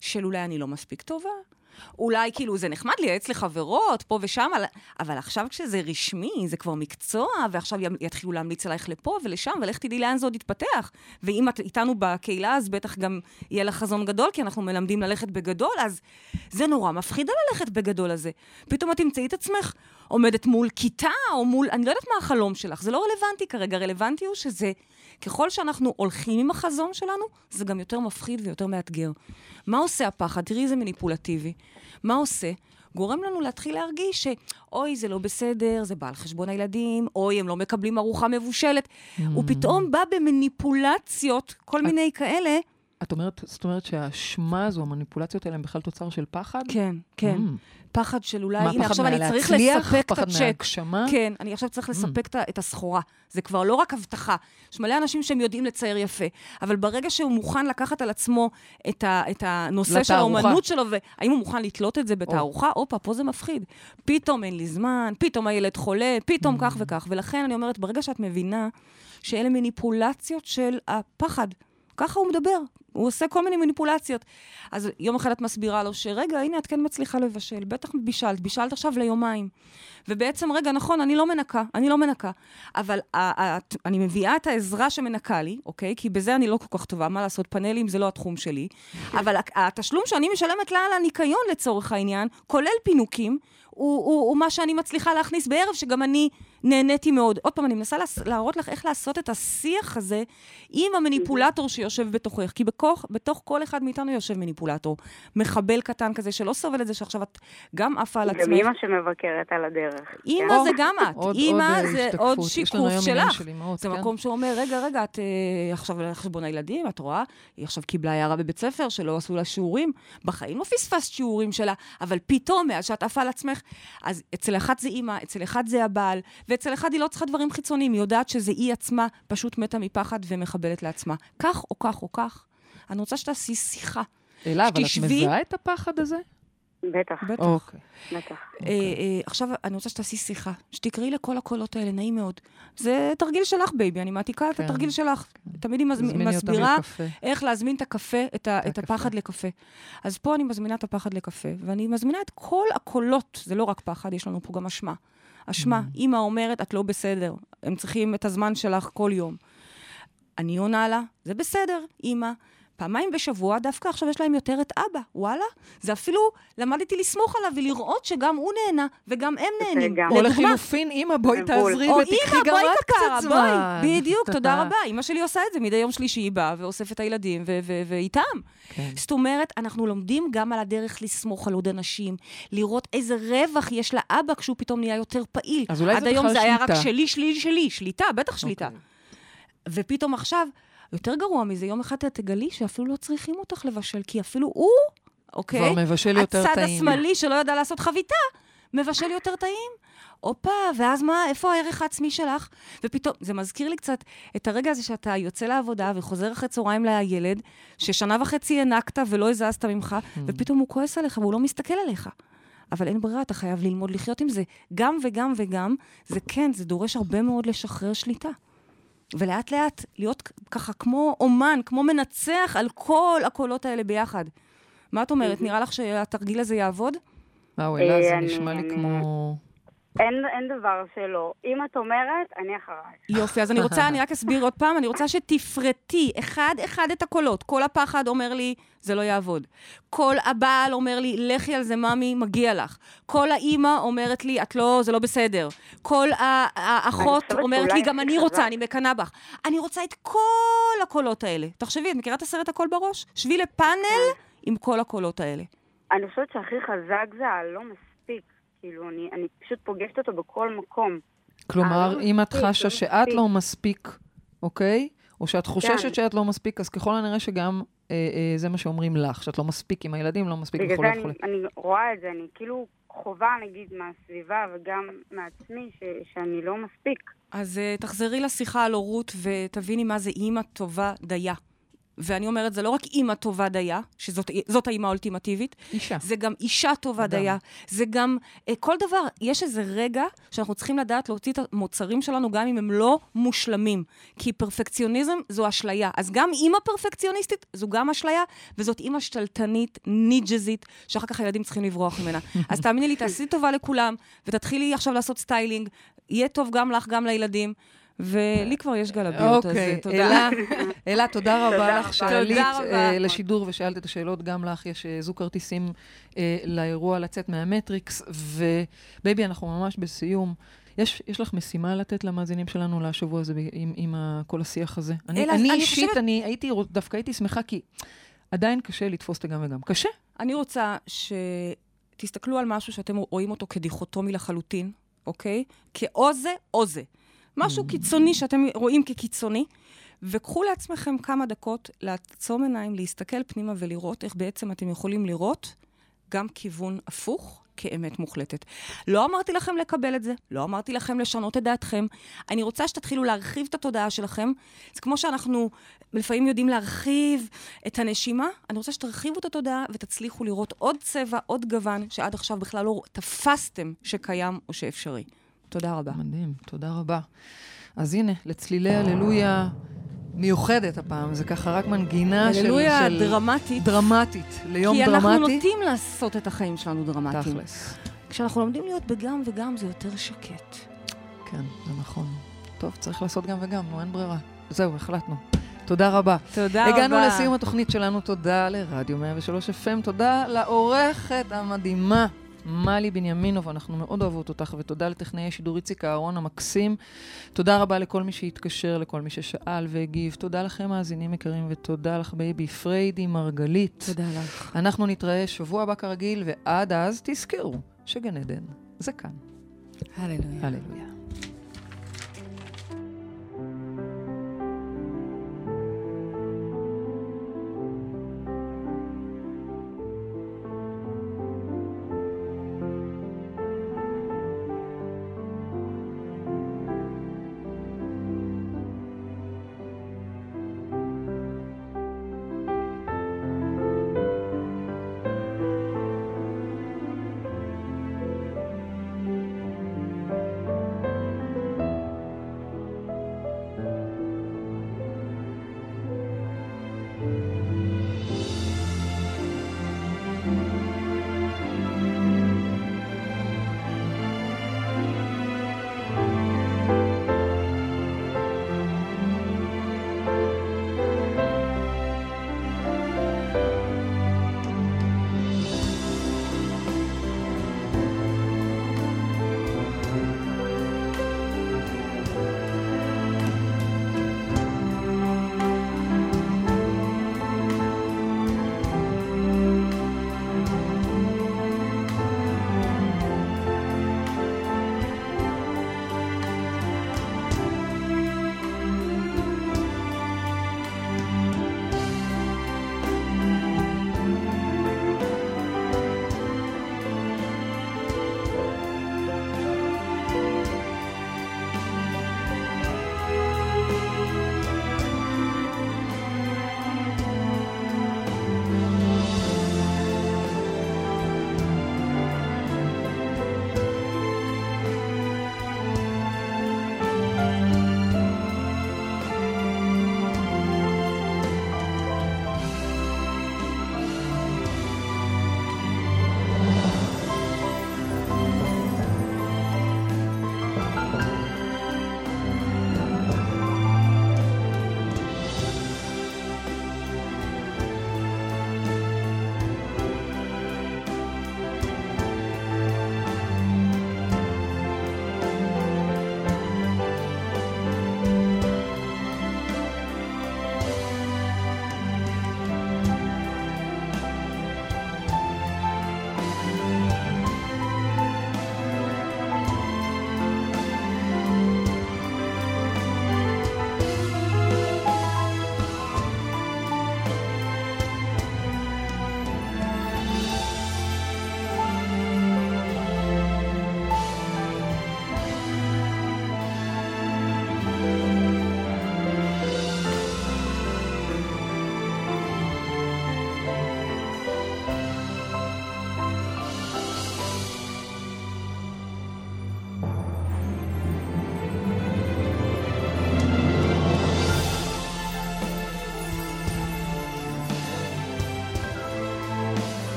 של אולי אני לא מספיק טובה. אולי כאילו זה נחמד לייעץ לחברות, פה ושם, אבל, אבל עכשיו כשזה רשמי, זה כבר מקצוע, ועכשיו יתחילו להמליץ עלייך לפה ולשם, ולך תדעי לאן זה עוד יתפתח. ואם את איתנו בקהילה, אז בטח גם יהיה לך חזון גדול, כי אנחנו מלמדים ללכת בגדול, אז זה נורא מפחיד ללכת בגדול הזה. פתאום את תמצאי את עצמך עומדת מול כיתה, או מול, אני לא יודעת מה החלום שלך, זה לא רלוונטי כרגע, רלוונטי הוא שזה, ככל שאנחנו הולכים עם החזון שלנו, זה גם יותר מפחיד ויותר מאתגר. מה עושה הפחד? תראי איזה מניפולטיבי. מה עושה? גורם לנו להתחיל להרגיש שאוי, זה לא בסדר, זה בא על חשבון הילדים, אוי, הם לא מקבלים ארוחה מבושלת. הוא פתאום בא במניפולציות, כל מיני כאלה. את אומרת, זאת אומרת שהאשמה הזו, המניפולציות האלה, הן בכלל תוצר של פחד? כן, כן. Mm. פחד של אולי, מה, הנה, פחד עכשיו אני צריך מהלהצליח? לספק את פחד הצ'ק. מהגשמה? כן, אני עכשיו צריך לספק את ה- את הסחורה. זה כבר לא רק הבטחה. יש מלא אנשים שהם יודעים לצייר יפה, אבל ברגע שהוא מוכן לקחת על עצמו את, ה, את הנושא של לתערוכה. האומנות שלו, והאם הוא מוכן לתלות את זה בתערוכה, הופה, פה זה מפחיד. פתאום אין לי זמן, פתאום הילד חולה, פתאום Mm. כך וכך. ולכן אני אומרת, ברגע שאת מבינה שאלה מניפולציות של הפחד, ככה הוא מדבר. הוא עושה כל מיני מניפולציות. אז יום אחד את מסבירה לו שרגע, הנה, את כן מצליחה לבשל, בטח בישלת, בישלת עכשיו ליומיים. ובעצם, רגע, נכון, אני לא מנקה, אני לא מנקה. אבל ה- ה- אני מביאה את העזרה שמנקה לי, אוקיי? כי בזה אני לא כל כך טובה, מה לעשות, פאנלים זה לא התחום שלי. אבל התשלום שאני משלמת לה על הניקיון לצורך העניין, כולל פינוקים, הוא, הוא, הוא מה שאני מצליחה להכניס בערב, שגם אני נהניתי מאוד. עוד פעם, אני מנסה להראות לך איך לעשות את השיח הזה עם המניפולטור שיושב בתוכך. כי בכוח, בתוך כל אחד מאיתנו יושב מניפולטור. מחבל קטן כזה שלא סובל את זה שעכשיו את גם עפה על עצמך. גם אימא שמבקרת על הדרך. אימא כן? זה גם את. עוד- אימא עוד, אה, זה עוד השתקפות. יש לנו שיקוף שלך. של אימהות, זה כן. מקום שאומר, רגע, רגע, את אה, עכשיו על חשבון הילדים, את רואה? היא עכשיו קיבלה הערה בבית ספר שלא עשו לה שיעורים. בחיים לא פספסת שיעורים שלה, אבל פתאום, מאז שאת עפה על עצמך, אז אצל אחת זה אימא, אצל אחד זה הבעל, ואצל אחד היא לא צריכה דברים חיצוניים, היא יודעת שזה היא עצמה פשוט מתה מפחד ומחבלת לעצמה. כך או כך או כך, אני רוצה שתעשי שיחה. אלה, אבל את מזהה את הפחד הזה? בטח, בטח. אוקיי. בטח. אה, אה, עכשיו, אני רוצה שתעשי שיחה, שתקראי לכל הקולות האלה, נעים מאוד. זה תרגיל שלך, בייבי, אני מעתיקה את כן. התרגיל שלך. תמיד היא מזמ- מסבירה. איך להזמין את הקפה, את, ה- את את הקפה. הפחד לקפה. אז פה אני מזמינה את הפחד לקפה, ואני מזמינה את כל הקולות, זה לא רק פחד, יש לנו פה גם אשמה. אשמה, Mm. אימא אומרת, את לא בסדר, הם צריכים את הזמן שלך כל יום. אני עונה לה, זה בסדר, אימא. פעמיים בשבוע, דווקא עכשיו יש להם יותר את אבא, וואלה. זה אפילו, למדתי לסמוך עליו ולראות שגם הוא נהנה וגם הם נהנים. גם. או לחילופין, אמא, בואי. תעזרי או ותקחי גם את קצת זמן. בדיוק, תודה רבה. אמא שלי עושה את זה מדי יום שלישי, היא באה ואוספת את הילדים, ואיתם. כן. זאת אומרת, אנחנו לומדים גם על הדרך לסמוך על עוד אנשים, לראות איזה רווח יש לאבא כשהוא פתאום נהיה יותר פעיל. אז אולי עד זה היום בכלל זה היה רק שליטה. שלי, שלי, שלי, שליטה, בטח שליטה. ופתאום עכשיו, יותר גרוע מזה, יום אחד את תגלי שאפילו לא צריכים אותך לבשל, כי אפילו הוא, אוקיי? כבר מבשל יותר הצד טעים. השמאלי שלא יודע לעשות חביתה, מבשל יותר טעים. הופה, ואז מה, איפה הערך העצמי שלך? ופתאום, זה מזכיר לי קצת את הרגע הזה שאתה יוצא לעבודה וחוזר אחרי צהריים לילד, ששנה וחצי הענקת ולא הזזת ממך, Hmm. ופתאום הוא כועס עליך והוא לא מסתכל עליך. אבל אין ברירה, אתה חייב ללמוד לחיות עם זה. גם וגם וגם, זה כן, זה דורש הרבה מאוד לשחרר שליטה. ולאט לאט להיות ככה כמו אומן, כמו מנצח על כל הקולות האלה ביחד. מה את אומרת? נראה לך שהתרגיל הזה יעבוד? וואו, אלה, זה אה, נשמע לי כמו... אין, אין דבר שלא. אם את אומרת, אני אחרייך. יופי, אז אני רוצה, אני רק אסביר עוד פעם, אני רוצה שתפרטי אחד-אחד את הקולות. כל הפחד אומר לי, זה לא יעבוד. כל הבעל אומר לי, לכי על זה, ממי, מגיע לך. כל האימא אומרת לי, את לא, זה לא בסדר. כל האחות אומרת לי, גם אני רוצה, אני מקנאה בך. אני רוצה את כל הקולות האלה. תחשבי, את מכירה את הסרט הכל בראש? שבי לפאנל עם כל הקולות האלה. אני חושבת שהכי חזק זה הלא מספיק. כאילו, אני, אני פשוט פוגשת אותו בכל מקום. כלומר, אם את חשה לא שאת מספיק. לא מספיק, אוקיי? או שאת חוששת כן. שאת לא מספיק, אז ככל הנראה שגם זה מה שאומרים לך, שאת לא מספיק עם הילדים, לא מספיק בגלל וכולי זה וכולי. אני, אני רואה את זה, אני כאילו חווה, נגיד, מהסביבה וגם מעצמי, ש, שאני לא מספיק. אז uh, תחזרי לשיחה על הורות ותביני מה זה אימא טובה דייה. ואני אומרת, זה לא רק אימא טובה דייה, שזאת זאת האימא האולטימטיבית, אישה. זה גם אישה טובה אדם. דייה, זה גם uh, כל דבר, יש איזה רגע שאנחנו צריכים לדעת להוציא את המוצרים שלנו גם אם הם לא מושלמים. כי פרפקציוניזם זו אשליה. אז גם אימא פרפקציוניסטית זו גם אשליה, וזאת אימא שתלטנית, ניג'זית, שאחר כך הילדים צריכים לברוח ממנה. אז תאמיני לי, תעשי טובה לכולם, ותתחילי עכשיו לעשות סטיילינג, יהיה טוב גם לך, גם לילדים. ולי כבר יש גלביות, אז אוקיי, אה, תודה. אלה, אלה, תודה רבה לך. שעלית. אה, לשידור ושאלת את השאלות. גם לך יש אה, זוג כרטיסים לאירוע לצאת מהמטריקס, ובייבי, אנחנו ממש בסיום. יש, יש לך משימה לתת למאזינים שלנו לשבוע הזה ב- עם, עם ה, כל השיח הזה? אני, אלא, אני אני אישית, חושבת- אני הייתי, דווקא הייתי שמחה, כי עדיין קשה לתפוס את הגם וגם. קשה. אני רוצה שתסתכלו על משהו שאתם רואים אותו כדיכוטומי לחלוטין, אוקיי? כאו זה או זה. משהו קיצוני שאתם רואים כקיצוני, וקחו לעצמכם כמה דקות לעצום עיניים, להסתכל פנימה ולראות איך בעצם אתם יכולים לראות גם כיוון הפוך. כאמת מוחלטת. לא אמרתי לכם לקבל את זה, לא אמרתי לכם לשנות את דעתכם. אני רוצה שתתחילו להרחיב את התודעה שלכם. זה כמו שאנחנו לפעמים יודעים להרחיב את הנשימה, אני רוצה שתרחיבו את התודעה ותצליחו לראות עוד צבע, עוד גוון, שעד עכשיו בכלל לא תפסתם שקיים או שאפשרי. תודה רבה. מדהים, תודה רבה. אז הנה, לצלילי הללויה מיוחדת הפעם, זה ככה רק מנגינה של... הללויה דרמטית. דרמטית, ליום כי דרמטי. אנחנו נוטים לעשות את החיים שלנו דרמטיים. תכלס. כשאנחנו לומדים להיות בגם וגם זה יותר שקט. כן, זה נכון. טוב, צריך לעשות גם וגם, נו, אין ברירה. זהו, החלטנו. תודה רבה. תודה רבה. הגענו לסיום התוכנית שלנו, תודה לרדיו 103 FM, תודה לעורכת המדהימה. מלי בנימינוב, אנחנו מאוד אוהבות אותך, ותודה לטכנאי השידור איציק אהרון המקסים. תודה רבה לכל מי שהתקשר, לכל מי ששאל והגיב. תודה לכם, מאזינים יקרים, ותודה לך, בייבי פריידי מרגלית. תודה לך. אנחנו נתראה שבוע הבא כרגיל, ועד אז תזכרו שגן עדן זה כאן. הללויה. הללויה.